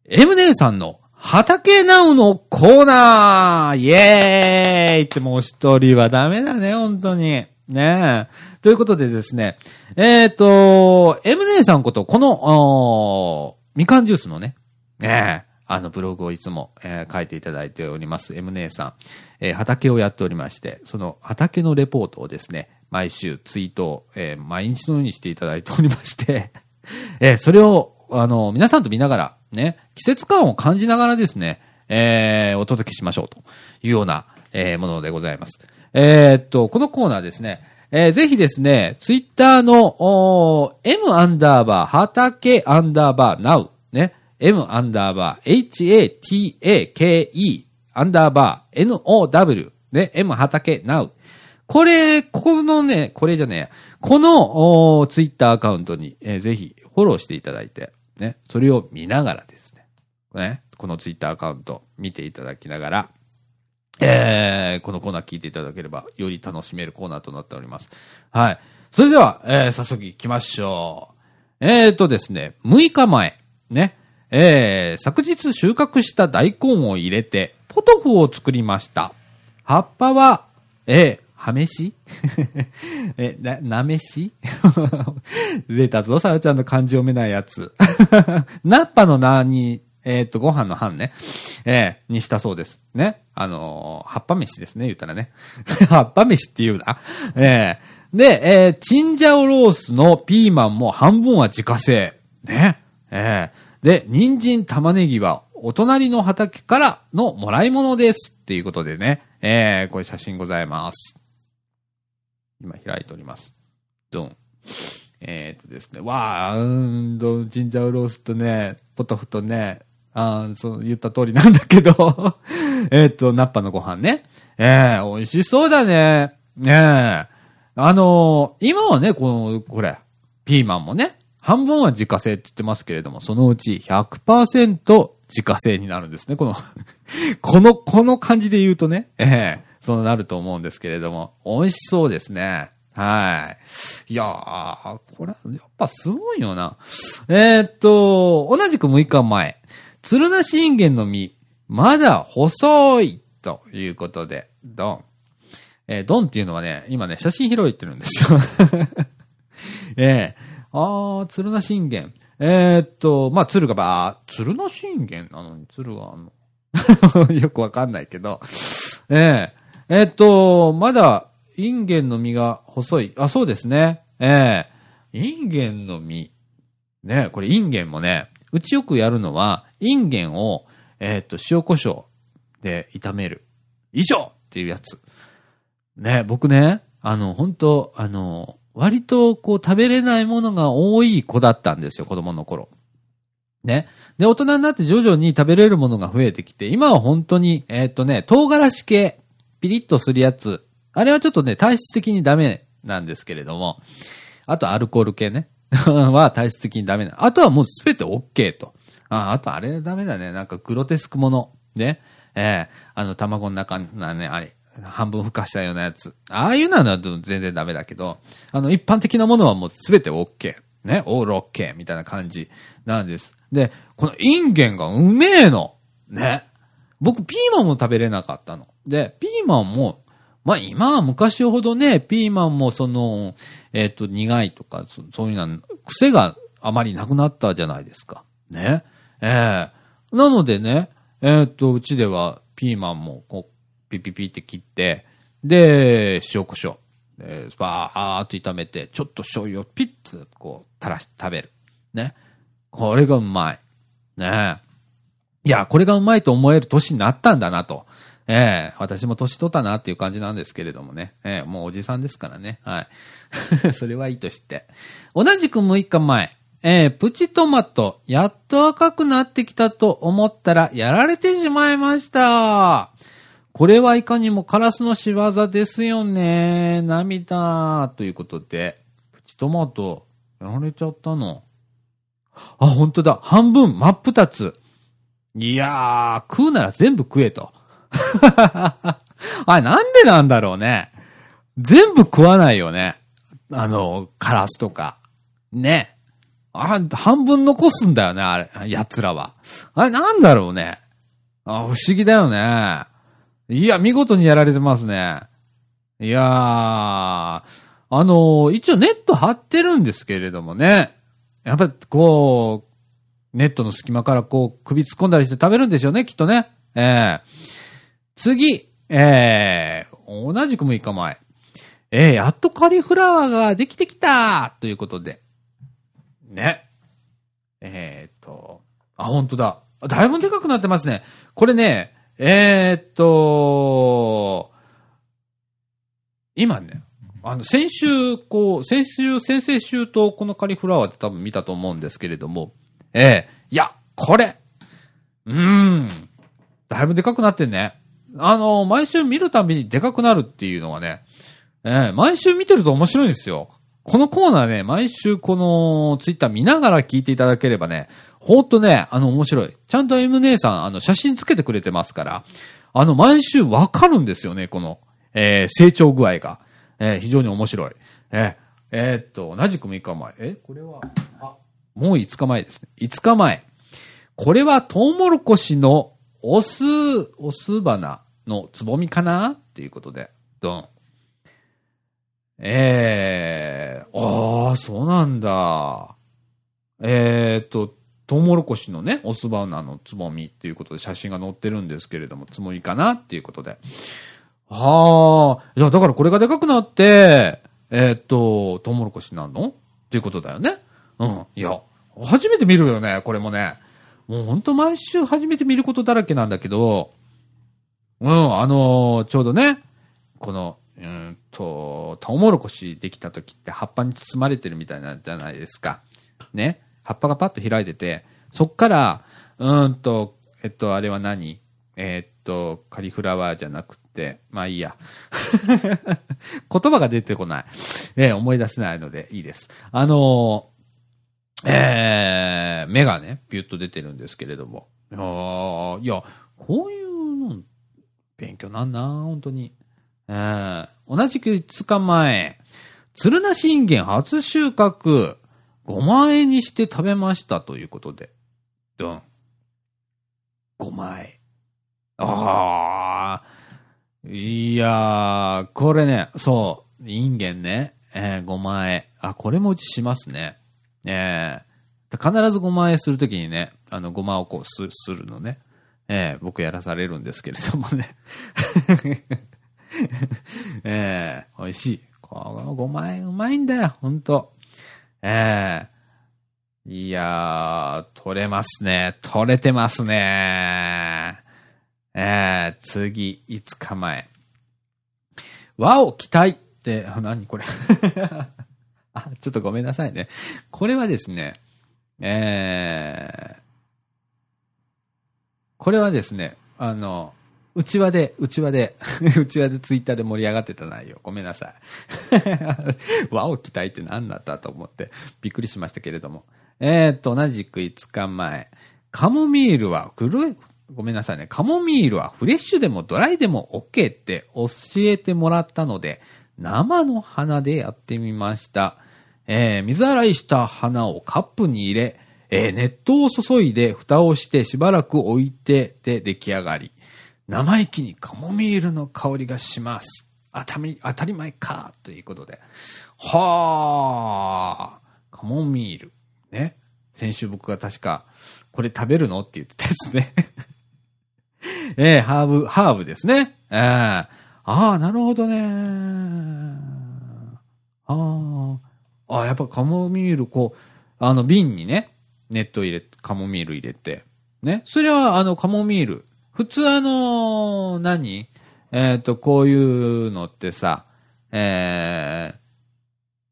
M 姉さんの畑なおのコーナー。イエーイってもう一人はダメだね、本当に。ねえ。ということでですね、えっ、ー、と、M 姉さんこと、この、みかんジュースのね、ねえ、あのブログをいつも、えー、書いていただいております M 姉さん、えー、畑をやっておりまして、その畑のレポートをですね、毎週ツイートを、えー、毎日のようにしていただいておりまして。*laughs* えそれを、あの、皆さんと見ながら、ね、季節感を感じながらですね、えお届けしましょうというような、えものでございます。えっと、このコーナーですね、えー、ぜひですね、ツイッターの、m アンダーバー、畑アンダーバー、now、ね、m アンダーバー、hatake アンダーバー、now、ね、m 畑 now。これ、このね、これじゃねえこの、ツイッターアカウントに、えー、ぜひフォローしていただいて、ね、それを見ながらですね、ね、このツイッターアカウント見ていただきながら、えー、このコーナー聞いていただければ、より楽しめるコーナーとなっております。はい。それでは、えー、早速行きましょう。えーとですね、6日前、ね、えー、昨日収穫した大根を入れて、ポトフを作りました。葉っぱは、えー、はめし？*laughs* え、な、なめし？*laughs* 出たぞ、さらちゃんの漢字読めないやつ。ナッパの名に、えっ、と、ご飯の飯ね。えー、にしたそうです。ね？あのー、葉っぱ飯ですね、言ったらね。*laughs* 葉っぱ飯って言うな。えー、で、えー、チンジャオロースのピーマンも半分は自家製。ね？えー、で、人参、玉ねぎはお隣の畑からのもらい物ですっていうことでね、えー、これ写真ございます。今開いております。ドン。えー、っとですね、わー、うんと、ジンジャーロースとね、ポトフとね、あそう、言った通りなんだけど *laughs* えっと、ナッパのご飯ね。ええー、美味しそうだね。ねえ。あのー、今はね、この、これ、ピーマンもね、半分は自家製って言ってますけれども、そのうち100%自家製になるんですね。この *laughs* この、この感じで言うとね、ええー、そうなると思うんですけれども、美味しそうですね。はい。いやー、これ、やっぱすごいよな。えー、っと、同じく6日前、鶴なしインゲンの実、まだ細いということで、ドン。えー、ドンっていうのはね、今ね、写真拾いってるんですよ。*laughs* えーあー、鶴な信玄。えー、っと、まあ、鶴がばー、鶴な信玄なのに鶴があの？*laughs* よくわかんないけど。ええー、え、っと、まだ、インゲンの実が細い。あ、そうですね。ええー、インゲンの実。ね、これインゲンもね、うちよくやるのは、インゲンを、えっと、塩胡椒で炒める。以上っていうやつ。ね、僕ね、あの、本当あの、割とこう食べれないものが多い子だったんですよ、子供の頃。ね。で、大人になって徐々に食べれるものが増えてきて、今は本当に、えー、っとね、唐辛子系、ピリッとするやつ、あれはちょっとね、体質的にダメなんですけれども、あとアルコール系ね、*laughs* は体質的にダメな。あとはもうすべて OK と。あ、あとあれダメだね。なんかグロテスクもの。ね。ええー、あの、卵の中なね、あれ、半分孵化したようなやつ。ああいうのは全然ダメだけど、あの、一般的なものはもうすべて OK。ね、オール OK みたいな感じなんです。で、このインゲンがうめえの。ね。僕、ピーマンも食べれなかったの。で、ピーマンも、まあ今は昔ほどね、ピーマンもその、えっ、ー、と、苦いとか、そういうのは、癖があまりなくなったじゃないですか。ね。ええー、なのでね、えっ、ー、と、うちではピーマンもこうピピピって切って、で、塩コショウ。で、バーっと炒めて、ちょっと醤油をピッとこう垂らして食べる。ね。これがうまい。ねえいや、これがうまいと思える年になったんだなと。ええ私も年取ったなっていう感じなんですけれどもね。ええもうおじさんですからね。はい。*laughs* それはいいとして。同じく6日前。えー、プチトマト、やっと赤くなってきたと思ったら、やられてしまいました。これはいかにもカラスの仕業ですよね。涙。ということで、プチトマト、やられちゃったの。あ、ほんとだ。半分、真っ二つ。いやー、食うなら全部食えと。*laughs* あ、なんでなんだろうね。全部食わないよね。あの、カラスとか。ね。あ、半分残すんだよね、あれ、奴らは。あれ、なんだろうね。あ、不思議だよね。いや、見事にやられてますね。いやー、あの一応ネット張ってるんですけれどもね。やっぱ、こう、ネットの隙間からこう、首突っ込んだりして食べるんでしょうね、きっとね。ええ次、ええ同じく6日前。ええやっとカリフラワーができてきたということで。ね。えーっと、あ、本当だ。だいぶでかくなってますね。これね、えーっと、今ね、あの、先週、こう、先週、先々週とこのカリフラワーって多分見たと思うんですけれども、ええいや、これ、うーん、だいぶでかくなってんね。あの、毎週見るたびにでかくなるっていうのはね、ええ毎週見てると面白いんですよ。このコーナーね、毎週このツイッター見ながら聞いていただければね、ほんとね、あの面白い。ちゃんと M 姉さん、あの写真つけてくれてますから、あの毎週わかるんですよね、この、えー成長具合が。えー非常に面白い。えーえーっと、同じく6日前。えこれは、あ、もう5日前ですね。5日前。これはトウモロコシのオス、オス花のつぼみかな？っていうことで、ドン。ええああ、そうなんだ。えーっと、トウモロコシのね、オスバナのつぼみっていうことで写真が載ってるんですけれども、つぼみかなっていうことで。はあ、いや、だからこれがでかくなって、えーっと、トウモロコシなの？っていうことだよね。うん。いや、初めて見るよね、これもね。もうほんと毎週初めて見ることだらけなんだけど、うん、あのーちょうどね、この、うんと、トウモロコシできた時って葉っぱに包まれてるみたいなんじゃないですか。ね。葉っぱがパッと開いてて、そっから、うんと、えっと、あれは何？えーっと、カリフラワーじゃなくて、まあいいや。*laughs* 言葉が出てこない。え思い出せないのでいいです。あのえー、目がね、ピュッと出てるんですけれども。いやーいや、こういうの、勉強なんな、本当に。えー、同じく5日前、鶴な信玄初収穫、5万円にして食べましたということで。ドン。5万円。ああ、いやー、これね、そう、インゲンね、えー、5万円。あ、これもうちしますね。えー、必ず5万円するときにね、あの、ごまをこうす、するのね。えー、僕やらされるんですけれどもね。*laughs* えー、美味しい。この5万円うまいんだよ、ほんと。えー、いやー、取れますね。取れてますね。えー、次、5日前。和を期待って、何これ。あ、ちょっとごめんなさいね。これはですね、えー、これはですね、あの、内輪で、内輪で、*laughs* 内輪でツイッターで盛り上がってた内容。ごめんなさい。*laughs* 和を期待って何だったと思ってびっくりしましたけれども。えー、っと、同じく5日前。カモミールは古い、ごめんなさいね。カモミールはフレッシュでもドライでも OK って教えてもらったので、生の花でやってみました。えー水洗いした花をカップに入れ、えー熱湯を注いで蓋をしてしばらく置いてで出来上がり。生意気にカモミールの香りがします。当たり、当たり前か、ということで。はあ、カモミール。ね。先週僕が確か、これ食べるの？って言ってたやつね。*laughs* ええハーブ、ハーブですね。ええああ、なるほどね。ああ。ああやっぱカモミール、こう、あの、瓶にね、熱湯入れ、カモミール入れて。ね。それは、あの、カモミール。普通あの何？えっ、と、こういうのってさ、えー、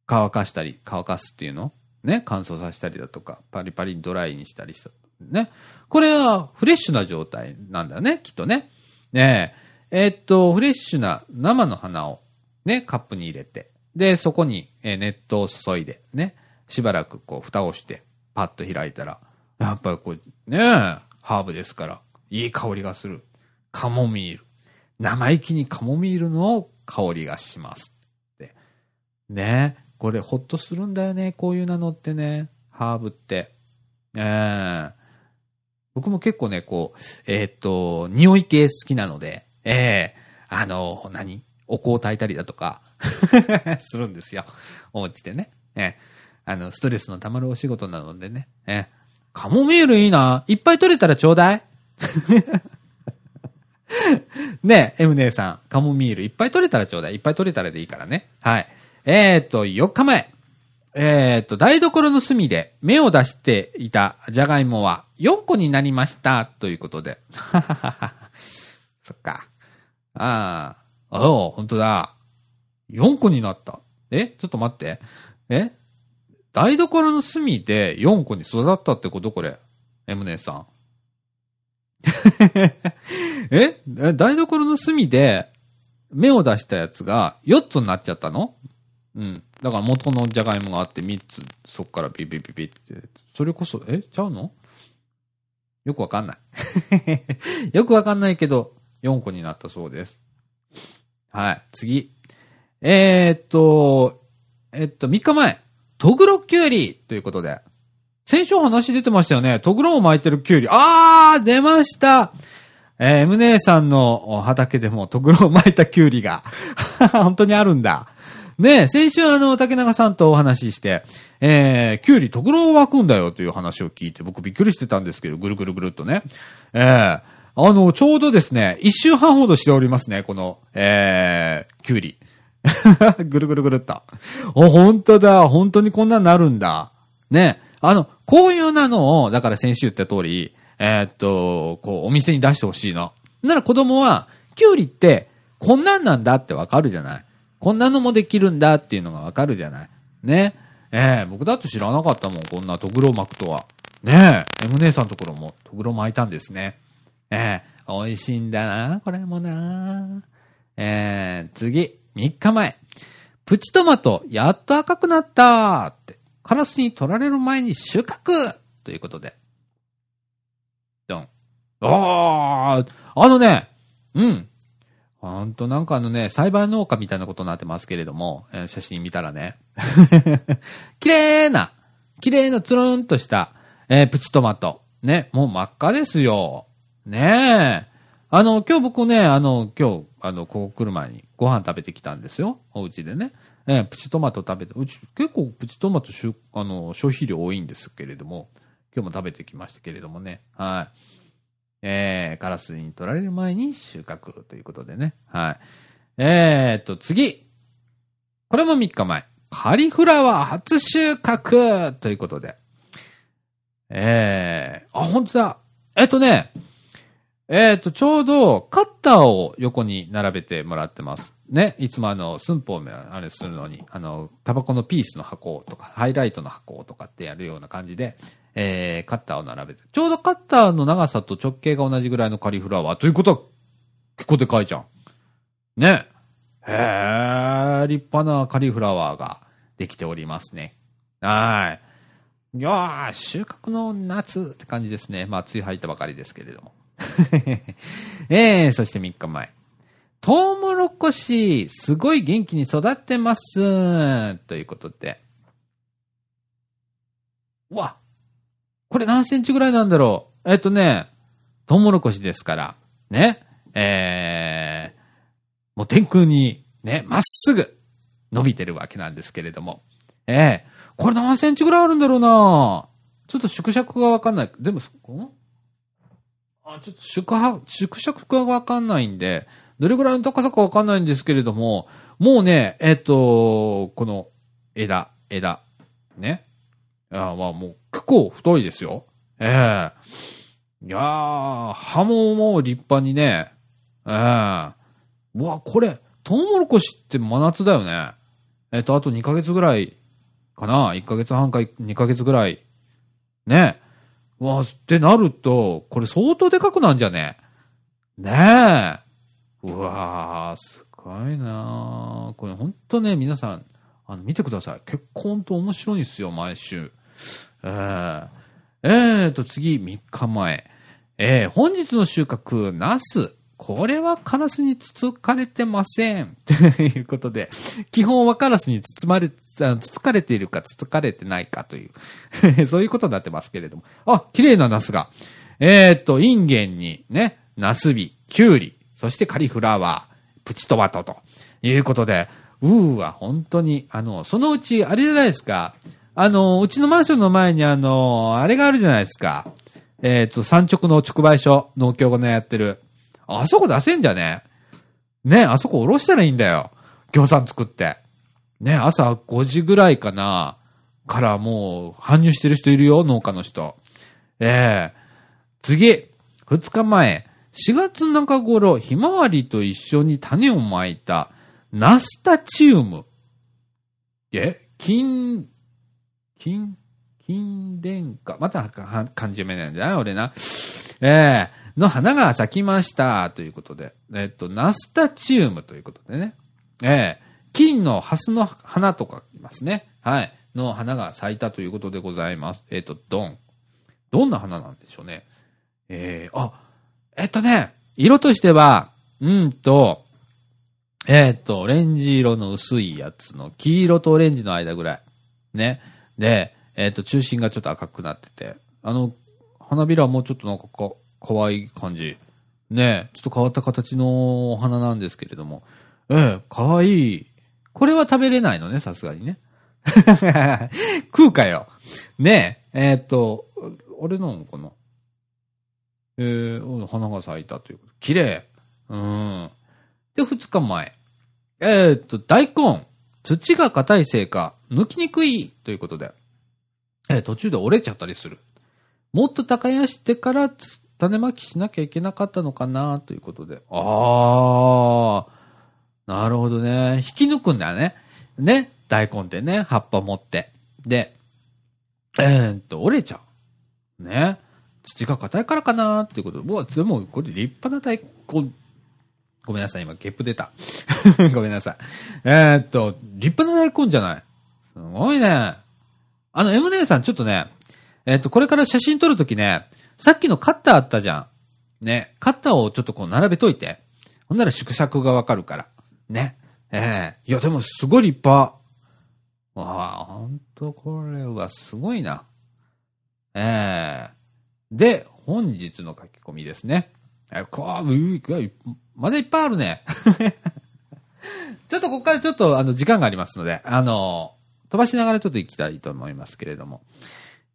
乾かしたり、乾かすっていうの？ね、乾燥させたりだとか、パリパリドライにしたりした。ね。これはフレッシュな状態なんだよね、きっとね。ねえ。えーっと、フレッシュな生の花をね、カップに入れて、で、そこに、えー熱湯を注いで、ね、しばらくこう、蓋をして、パッと開いたら、やっぱりこう、ね、ハーブですから、いい香りがする。カモミール。生意気にカモミールの香りがします。って。ね、これほっとするんだよね、こういうなのってね、ハーブって。ええ僕も結構ね、こう、えーっと、匂い系好きなので、ええあの、何？お香を炊いたりだとか、*laughs* するんですよ。お家でね。ええあの、ストレスの溜まるお仕事なのでね。ええカモミールいいな。いっぱい取れたらちょうだい。*laughs* ねえ、M 姉さん、カモミールいっぱい取れたらちょうだい。いっぱい取れたらでいいからね。はい。えー、っと、4日前。え、っと、台所の隅で芽を出していたじゃがいもは4個になりました。ということで。*laughs* そっか。ああ。ああ、本当だ。4個になった。え？ちょっと待って。え？台所の隅で4個に育ったってこと？これ。M 姉さん。*laughs* え？え？台所の隅で芽を出したやつが4つになっちゃったの？うん。だから元のじゃがいもがあって3つ、そっからビビビビって。それこそ、え？ちゃうの？よくわかんない。*laughs* よくわかんないけど、4個になったそうです。はい。次。えー、っと、えっと、3日前。トグロキュウリということで。先週話出てましたよね。トグロを巻いてるキュウリ。あー出ましたえー、M 姉さんの畑でもトグロを巻いたキュウリが。*laughs* 本当にあるんだ。ねえ、先週あの、竹中さんとお話しして、えー、キュウリトグロを巻くんだよという話を聞いて、僕びっくりしてたんですけど、ぐるぐるぐるっとね。えー、あの、ちょうどですね、一週半ほどしておりますね、この、えー、キュウリ。*laughs* ぐるぐるぐるっと。お、本当だ。本当にこんなんなるんだ。ね。あの、こういうなのを、だから先週言った通り、えーっと、こう、お店に出してほしいの。なら子供は、キュウリって、こんなんなんだってわかるじゃない。こんなのもできるんだっていうのがわかるじゃない。ね。えー僕だって知らなかったもん、こんなトグロ巻くとは。ねえ、M 姉さんのところもトグロ巻いたんですね。えー美味しいんだな、これもな。えー次、3日前。プチトマト、やっと赤くなったって。カラスに取られる前に収穫ということで。ドン。あー、あのね、うん。ほんとなんかあのね、栽培農家みたいなことになってますけれども、えー写真見たらね。*laughs* 綺麗な、綺麗なつるんとした、えープチトマト。ね、もう真っ赤ですよ。ねえ。あの、今日僕ね、あの、今日、あの、ここ来る前にご飯食べてきたんですよ。お家でね。えプチトマト食べて、うち結構プチトマトしゅあの消費量多いんですけれども、今日も食べてきましたけれどもね。はい。えー、カラスに取られる前に収穫ということでね。はい。えーっと、次。これも3日前。カリフラワー初収穫ということで。えー、あ、本当だ。えっとね、えっと、ちょうどカッターを横に並べてもらってます。ね。いつもあの、寸法目あれするのに、あの、タバコのピースの箱とか、ハイライトの箱とかってやるような感じで、えー、カッターを並べて。ちょうどカッターの長さと直径が同じぐらいのカリフラワーということは、結構でかいじゃん。ね。へー、立派なカリフラワーができておりますね。はい。いやー、収穫の夏って感じですね。まあ、梅雨入ったばかりですけれども。*laughs* えー、そして3日前。トウモロコシ、すごい元気に育ってます。ということで。うわ、これ何センチぐらいなんだろう。えっとね、トウモロコシですから、ね、えー、もう天空に、ね、まっすぐ伸びてるわけなんですけれども。ええこれ何センチぐらいあるんだろうなちょっと縮尺がわかんない。でも、あ、ちょっと縮は、縮尺がわかんないんで、どれぐらいの高さかわかんないんですけれども、もうね、えっと、この枝、枝、ね。あまあもう結構太いですよ。ええいやー、葉ももう立派にね、ええうわ、これ、トウモロコシって真夏だよね。えっと、あと2ヶ月ぐらいかな ?1 ヶ月半か2ヶ月ぐらい。ね。わ、ってなると、これ相当でかくなんじゃねねえ。うわー、すごいなこれほんとね、皆さん、あの、見てください。結構ほんと面白いんですよ、毎週。えー、えーと、次、3日前。えー、本日の収穫、ナス。これはカラスに包かれてません。*laughs* ということで、基本はカラスに包まれ、つつかれているか、つつかれてないかという *laughs* そういうことになってますけれども。あ、綺麗なナスが。えー、っと、インゲンにね、ナスビ、キュウリ、そしてカリフラワー、プチトマトということで、うーわ、本当に、あの、そのうち、あれじゃないですか。あの、うちのマンションの前にあの、あれがあるじゃないですか。えっ、と、産直の直売所、農協がね、やってる。あそこ出せんじゃね？ね、あそこおろしたらいいんだよ。業産作って。ね、朝5時ぐらいかな、からもう搬入してる人いるよ、農家の人。ええ次、2日前、4月中頃、ひまわりと一緒に種をまいた、ナスタチウム。え？金、金、金蓮花。また漢字読めないんだな、俺な。ええの花が咲きました。ということで。えっと、ナスタチウムということでね。ええ金のハスの花とかいますね。はい。の花が咲いたということでございます。えっ、と、ドン。どんな花なんでしょうね。えー、あ、えっとね、色としては、うんと、えっ、と、オレンジ色の薄いやつの黄色とオレンジの間ぐらい。ね。で、えっ、と、中心がちょっと赤くなってて、あの、花びらはもうちょっとなんかか、かわい感じ。ねちょっと変わった形のお花なんですけれども。ええかわいこれは食べれないのね、さすがにね。*laughs* 食うかよ。ねえ、えー、っと、俺のかなえー、花が咲いたということ。綺麗。うん。で、二日前。えー、っと、大根。土が硬いせいか、抜きにくいということで。えー、途中で折れちゃったりする。もっと耕してから種まきしなきゃいけなかったのかなということで。ああ。なるほどね。引き抜くんだよね。ね。大根ってね、葉っぱ持って。で、えー、っと、折れちゃう。ね。土が硬いからかなっていうことで。うわ、でも、これ立派な大根。ごめんなさい、今、ゲップ出た。*laughs* ごめんなさい。えー、っと、立派な大根じゃない。すごいね。あの、M 姉さん、ちょっとね、えー、っと、これから写真撮るときね、さっきのカッターあったじゃん。ね。カッターをちょっとこう並べといて。ほんなら縮尺がわかるから。ね。ええー、いや、でもすごい立派。わあ、ほんとこれはすごいな。ええー、で、本日の書き込みですね。えー、こう、まだいっぱいあるね。*laughs* ちょっとここからちょっとあの時間がありますので、あの、飛ばしながらちょっと行きたいと思いますけれども。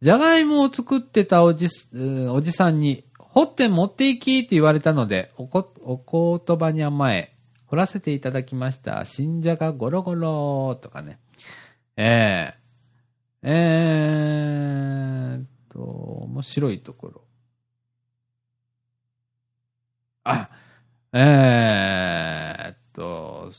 じゃがいもを作ってたおじ、おじさんに、掘って持っていきって言われたので、おこ、お言葉に甘え、掘らせていただきました。新じゃがゴロゴロとかね。ええー、えー、と、面白いところ。あ、えー、と、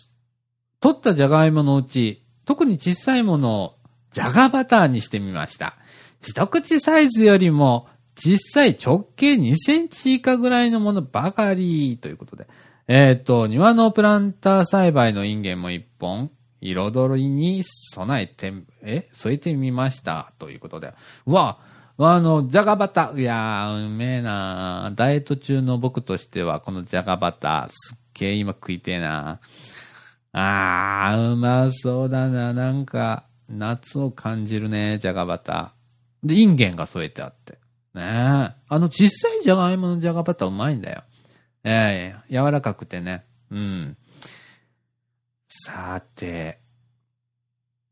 取ったじゃがいものうち、特に小さいものをじゃがバターにしてみました。一口サイズよりも実際直径2センチ以下ぐらいのものばかりということで。えっ、ー、と、庭のプランター栽培のインゲンも一本、彩りに備えて、え添えてみました。ということで。うわ、あの、じゃがバター。いやー、うめえなーダイエット中の僕としては、このじゃがバター、すっげえ今食いてえなーあー、うまそうだな。なんか、夏を感じるね、じゃがバター。で、インゲンが添えてあって。ねえ。あの、小さいじゃがいものじゃがバターうまいんだよ。ええー、柔らかくてね。うん。さて、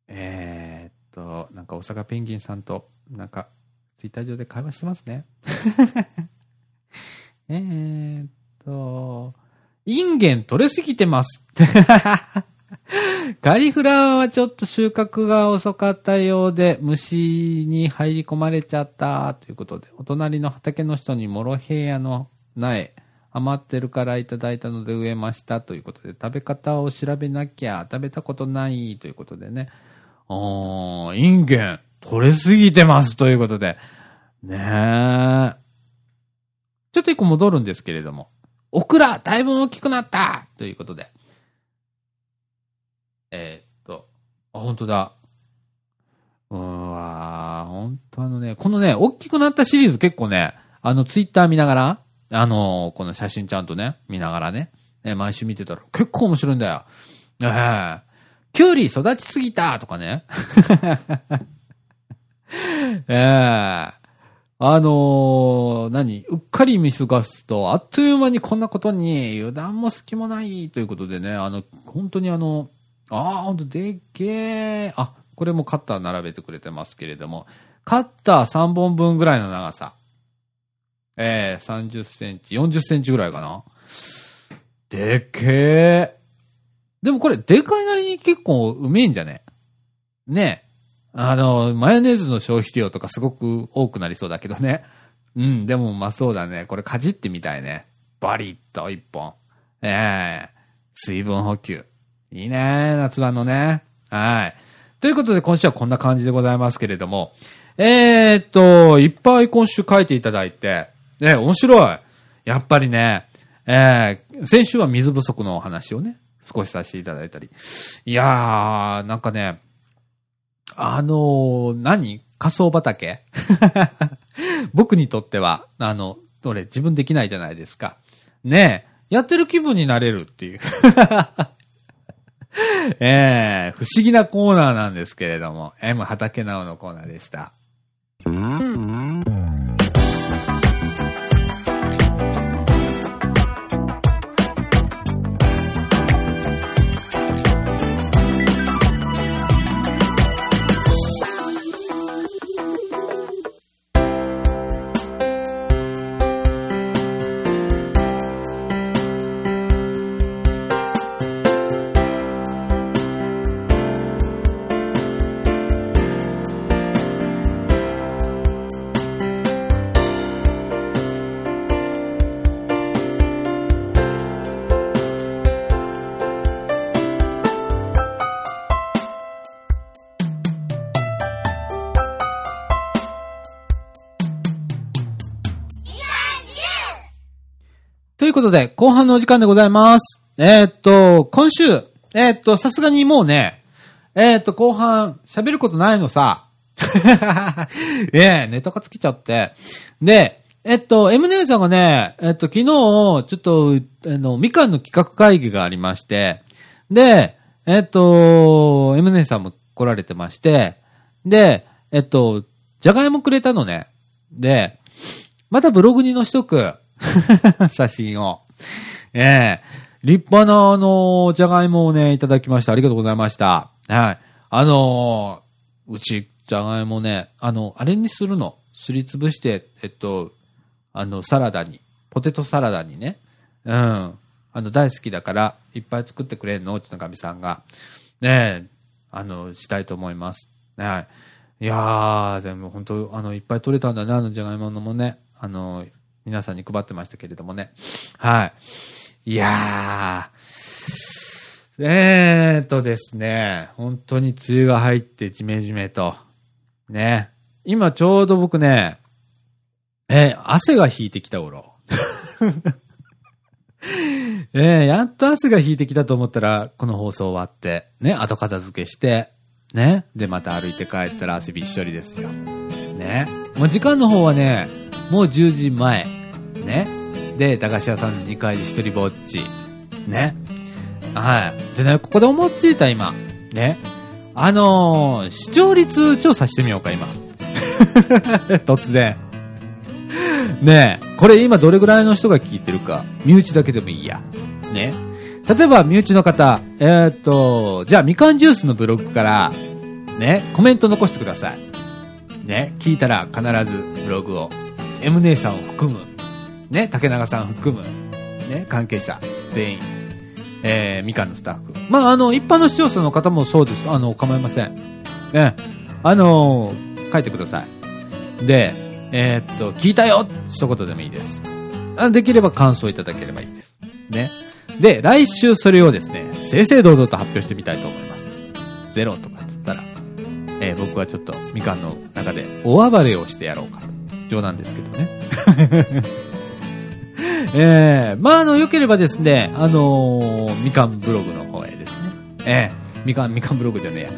えー、っと、なんか大阪ペンギンさんと、なんか、ツイッター上で会話してますね。*laughs* えっと、インゲン取れすぎてます。カリフラワーはちょっと収穫が遅かったようで、虫に入り込まれちゃったということで、お隣の畑の人にモロヘイヤの苗、余ってるからいただいたので植えましたということで、食べ方を調べなきゃ、食べたことないということでね。おー、インゲン、取れすぎてますということで。ねえ。ちょっと一個戻るんですけれども。オクラ、だいぶ大きくなったということで。えー、っと、あ、本当だ。うわ、本当あのね、このね、大きくなったシリーズ結構ね、あの、ツイッター見ながら、あの、この写真ちゃんとね、見ながらね、ね毎週見てたら結構面白いんだよ。ええー、キュウリ育ちすぎたとかね。え *laughs* えー、あのー、何？うっかり見過ごすと、あっという間にこんなことに油断も隙もないということでね、あの、本当にあの、ああ、ほんとでっけえ。あ、これもカッター並べてくれてますけれども、カッター3本分ぐらいの長さ。ええー、30センチ、40センチぐらいかな。でっけえ。でもこれ、でかいなりに結構うめえんじゃね？ねあの、マヨネーズの消費量とかすごく多くなりそうだけどね。うん、でもうまそうだね。これかじってみたいね。バリッと一本。ええー、水分補給。いいね夏場のね。はい。ということで今週はこんな感じでございますけれども。えー、っと、いっぱい今週書いていただいて。ね、面白い。やっぱりね、えー、先週は水不足のお話をね、少しさせていただいたり。いやー、なんかね、あのー、何？仮想畑？*laughs* 僕にとっては、あの、どれ、自分できないじゃないですか。ねえ、やってる気分になれるっていう *laughs* えー、不思議なコーナーなんですけれども、M 畑直のコーナーでした。ということで、後半のお時間でございます。えー、っと、今週、えー、っと、さすがにもうね、えー、っと、後半、喋ることないのさ。え *laughs* え、ネタが尽きちゃって。で、えっと、M 姉さんがね、えっと、昨日、ちょっと、あの、みかんの企画会議がありまして、で、えっと、M 姉さんも来られてまして、で、えっと、じゃがいもくれたのね。で、またブログに載しとく。*laughs* 写真を。ええー、立派な、あの、じゃがいもをね、いただきました。ありがとうございました。はい。あのー、うち、じゃがいもね、あの、あれにするの？すりつぶして、えっと、あの、サラダに、ポテトサラダにね。うん。あの、大好きだから、いっぱい作ってくれんの？うちのかみさんが。ねえ、あの、したいと思います。はい。いやー、でも本当あの、いっぱい取れたんだね、あのじゃがいものもね。あの、皆さんに配ってましたけれどもね。はい。いやー。えーとですね、本当に梅雨が入ってジメジメと。ね。今ちょうど僕ね、えー、汗が引いてきた頃。*laughs* えー、やっと汗が引いてきたと思ったら、この放送終わって、ね、後片付けして、ね、で、また歩いて帰ったら汗びっしょりですよ。ね。もう時間の方はね、もう10時前。ね。で、駄菓子屋さん2階で一人ぼっち。ね。はい。でね、ここで思いついた今。ね。あのー、視聴率調査してみようか、今。*laughs* 突然。ねえ、これ今どれぐらいの人が聞いてるか、身内だけでもいいや。ね。例えば、身内の方、えー、っと、じゃあ、みかんジュースのブログから、ね、コメント残してください。ね、聞いたら必ずブログを M 姉さんを含む、ね、竹永さん含む、ね、関係者、全員、えー、みかんのスタッフ。まあ、あの、一般の視聴者の方もそうです。あの、構いません。ね、あのー、書いてください。で、えー、っと、聞いたよ一言でもいいです。できれば感想いただければいいです。ね。で、来週それをですね、正々堂々と発表してみたいと思います。ゼロとかつったら、えー僕はちょっとみかんの中で大暴れをしてやろうかと。冗談ですけどね。*laughs* えー、まあ、あの、良ければですね、あのーみかんブログの方へですね、えー、みかん、みかんブログじゃねえや、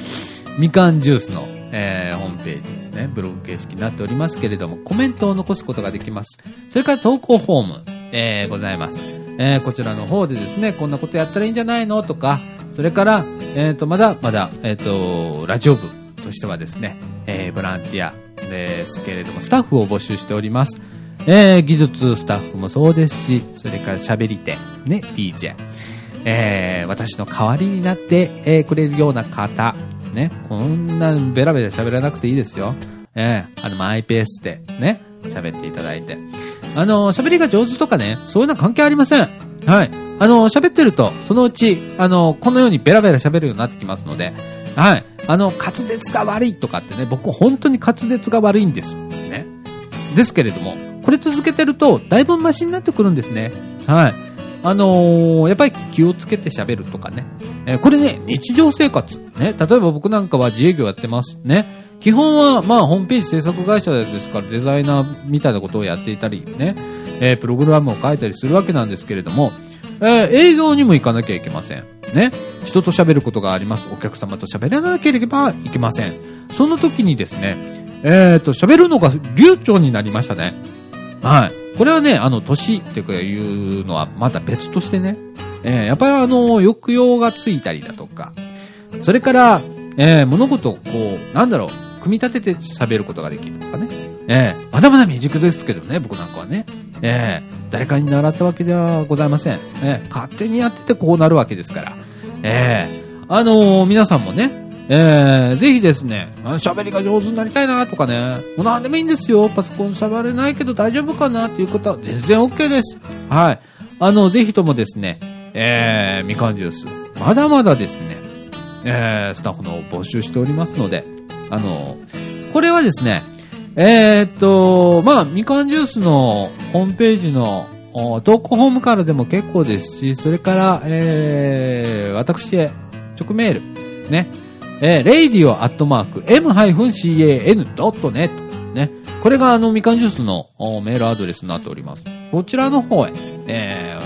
みかんジュースの、えー、ホームページ、ね、ブログ形式になっておりますけれども、コメントを残すことができます。それから投稿フォーム、えー、ございます。えー、こちらの方でですね、こんなことやったらいいんじゃないのとか、それから、えっ、と、まだ、まだ、えっ、と、ラジオ部としてはですね、えー、ボランティアですけれども、スタッフを募集しております。えー、技術スタッフもそうですし、それから喋り手、ね、DJ。えー、私の代わりになって、えーくれるような方、ね、こんなベラベラ喋らなくていいですよ。えー、あの、マイペースで、ね、喋っていただいて。あの、喋りが上手とかね、そういうのは関係ありません。はい。あの、喋ってると、そのうち、あの、このようにベラベラ喋るようになってきますので、はい。あの、滑舌が悪いとかってね、僕本当に滑舌が悪いんです。ね。ですけれども、これ続けてると、だいぶマシになってくるんですね。はい。あのーやっぱり気をつけて喋るとかね。えーこれね、日常生活。ね。例えば僕なんかは自営業やってます。ね。基本は、まあ、ホームページ制作会社ですから、デザイナーみたいなことをやっていたり、ね。えープログラムを書いたりするわけなんですけれども、えー営業にも行かなきゃいけません。ね。人と喋ることがあります。お客様と喋らなければいけません。その時にですね、えっ、と、喋るのが流暢になりましたね。はい。これはね、あの、年っていうかいうのはまた別としてね、えーやっぱりあの、抑揚がついたりだとか、それから、えー物事をこう、なんだろう、組み立てて喋ることができるとかね。えーまだまだ未熟ですけどね、僕なんかはね。えー誰かに習ったわけではございません。えー勝手にやっててこうなるわけですから。えーあのー皆さんもね、えー、ぜひですね、あの喋りが上手になりたいなとかね、もう何でもいいんですよ。パソコン喋れないけど大丈夫かなっていうことは全然 OK です。はい。あの、ぜひともですね、えー、みかんジュース、まだまだですね、えー、スタッフの募集しておりますので、あの、これはですね、えー、っと、まあ、みかんジュースのホームページの投稿ホームからでも結構ですし、それから、えー、私へ直メール、ね、えー、radio.m-can.net ね。これがあの、みかんジュースのメールアドレスになっております。こちらの方へ、え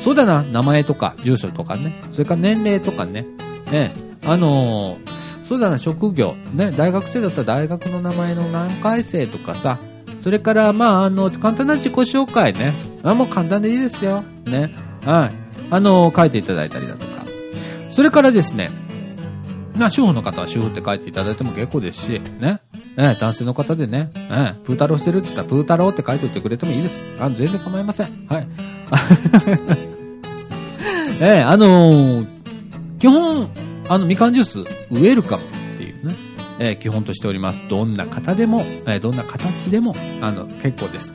ー、そうだな、名前とか、住所とかね、それから年齢とかね、ね、あのーそうだな、職業、ね、大学生だったら大学の名前の何回生とかさ、それから、まあ、あの、簡単な自己紹介ね。あ、もう簡単でいいですよ。ね。はい。あの、書いていただいたりだとか。それからですね、まあ、主婦の方は主婦って書いていただいても結構ですし、ね。ええ男性の方でね、ええプータローしてるって言ったら、プータローって書いておいてくれてもいいです。あ全然構いません。はい。*laughs* ええあのー基本、あの、みかんジュース、ウェルカムっていうね、えー基本としております。どんな方でも、えーどんな形でも、あの、結構です。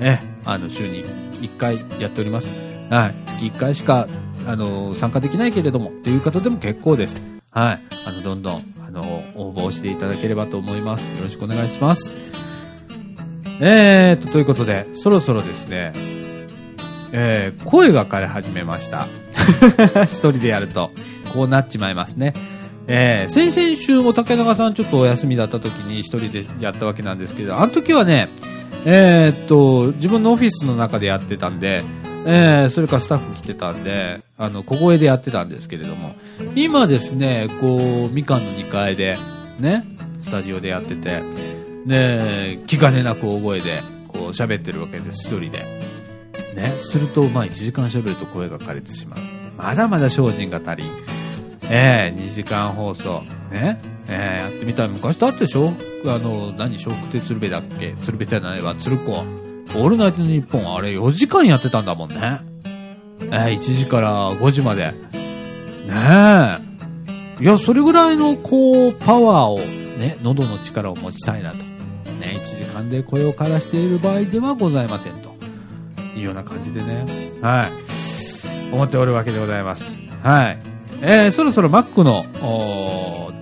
えーあの、週に1回やっております。はい。月1回しか、あの、参加できないけれども、っていう方でも結構です。はい。あの、どんどん、あの、応募していただければと思います。よろしくお願いします。えーと、ということで、そろそろですね、えー声が枯れ始めました。*laughs* 一人でやると、こうなっちまいますね。えー先々週も竹中さんちょっとお休みだった時に一人でやったわけなんですけど、あの時はね、えーっと、自分のオフィスの中でやってたんで、えーそれからスタッフ来てたんで、あの、小声でやってたんですけれども、今ですね、こう、みかんの2階で、ね、スタジオでやってて、ね、気兼ねなく大声で、こう、喋ってるわけです、一人で。ね、すると、まあ、1時間喋ると声が枯れてしまう。まだまだ精進が足りん。ええ2時間放送。ね。ええやってみたら、昔だってでしょあの、何、笑福亭鶴瓶だっけ？鶴瓶じゃないわ、鶴子。オールナイトニッポン、あれ4時間やってたんだもんね。ええ1時から5時まで。ねえ。いや、それぐらいの、こう、パワーを、ね、喉の力を持ちたいなと。ね、1時間で声を枯らしている場合ではございませんと。いうような感じでね。はい。思っておるわけでございます。はい。えー、そろそろ Mac の、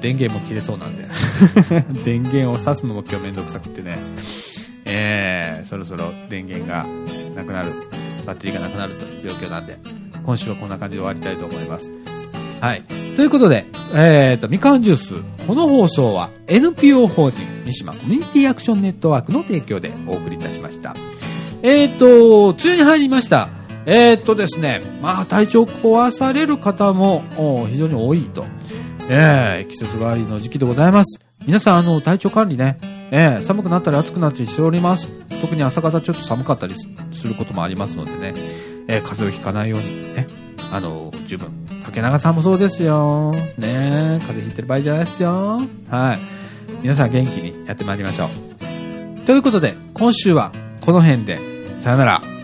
電源も切れそうなんで。*laughs* 電源を挿すのも今日めんどくさくってね。えー、そろそろ電源がなくなる。バッテリーがなくなるという状況なんで、今週はこんな感じで終わりたいと思います。はい。ということで、えっ、と、みかんジュース。この放送は NPO 法人三島コミュニティアクションネットワークの提供でお送りいたしました。えっ、と、梅雨に入りました。えっ、とですね、まあ体調壊される方も非常に多いと。えー、季節替わりの時期でございます。皆さん、あの、体調管理ね、えー、寒くなったり暑くなったりしております。特に朝方ちょっと寒かったりすることもありますのでね、えー、風邪をひかないようにね、あの、十分。竹長さんもそうですよ。ね風邪ひいてる場合じゃないですよ。はい。皆さん元気にやってまいりましょう。ということで、今週はこの辺で、さよなら。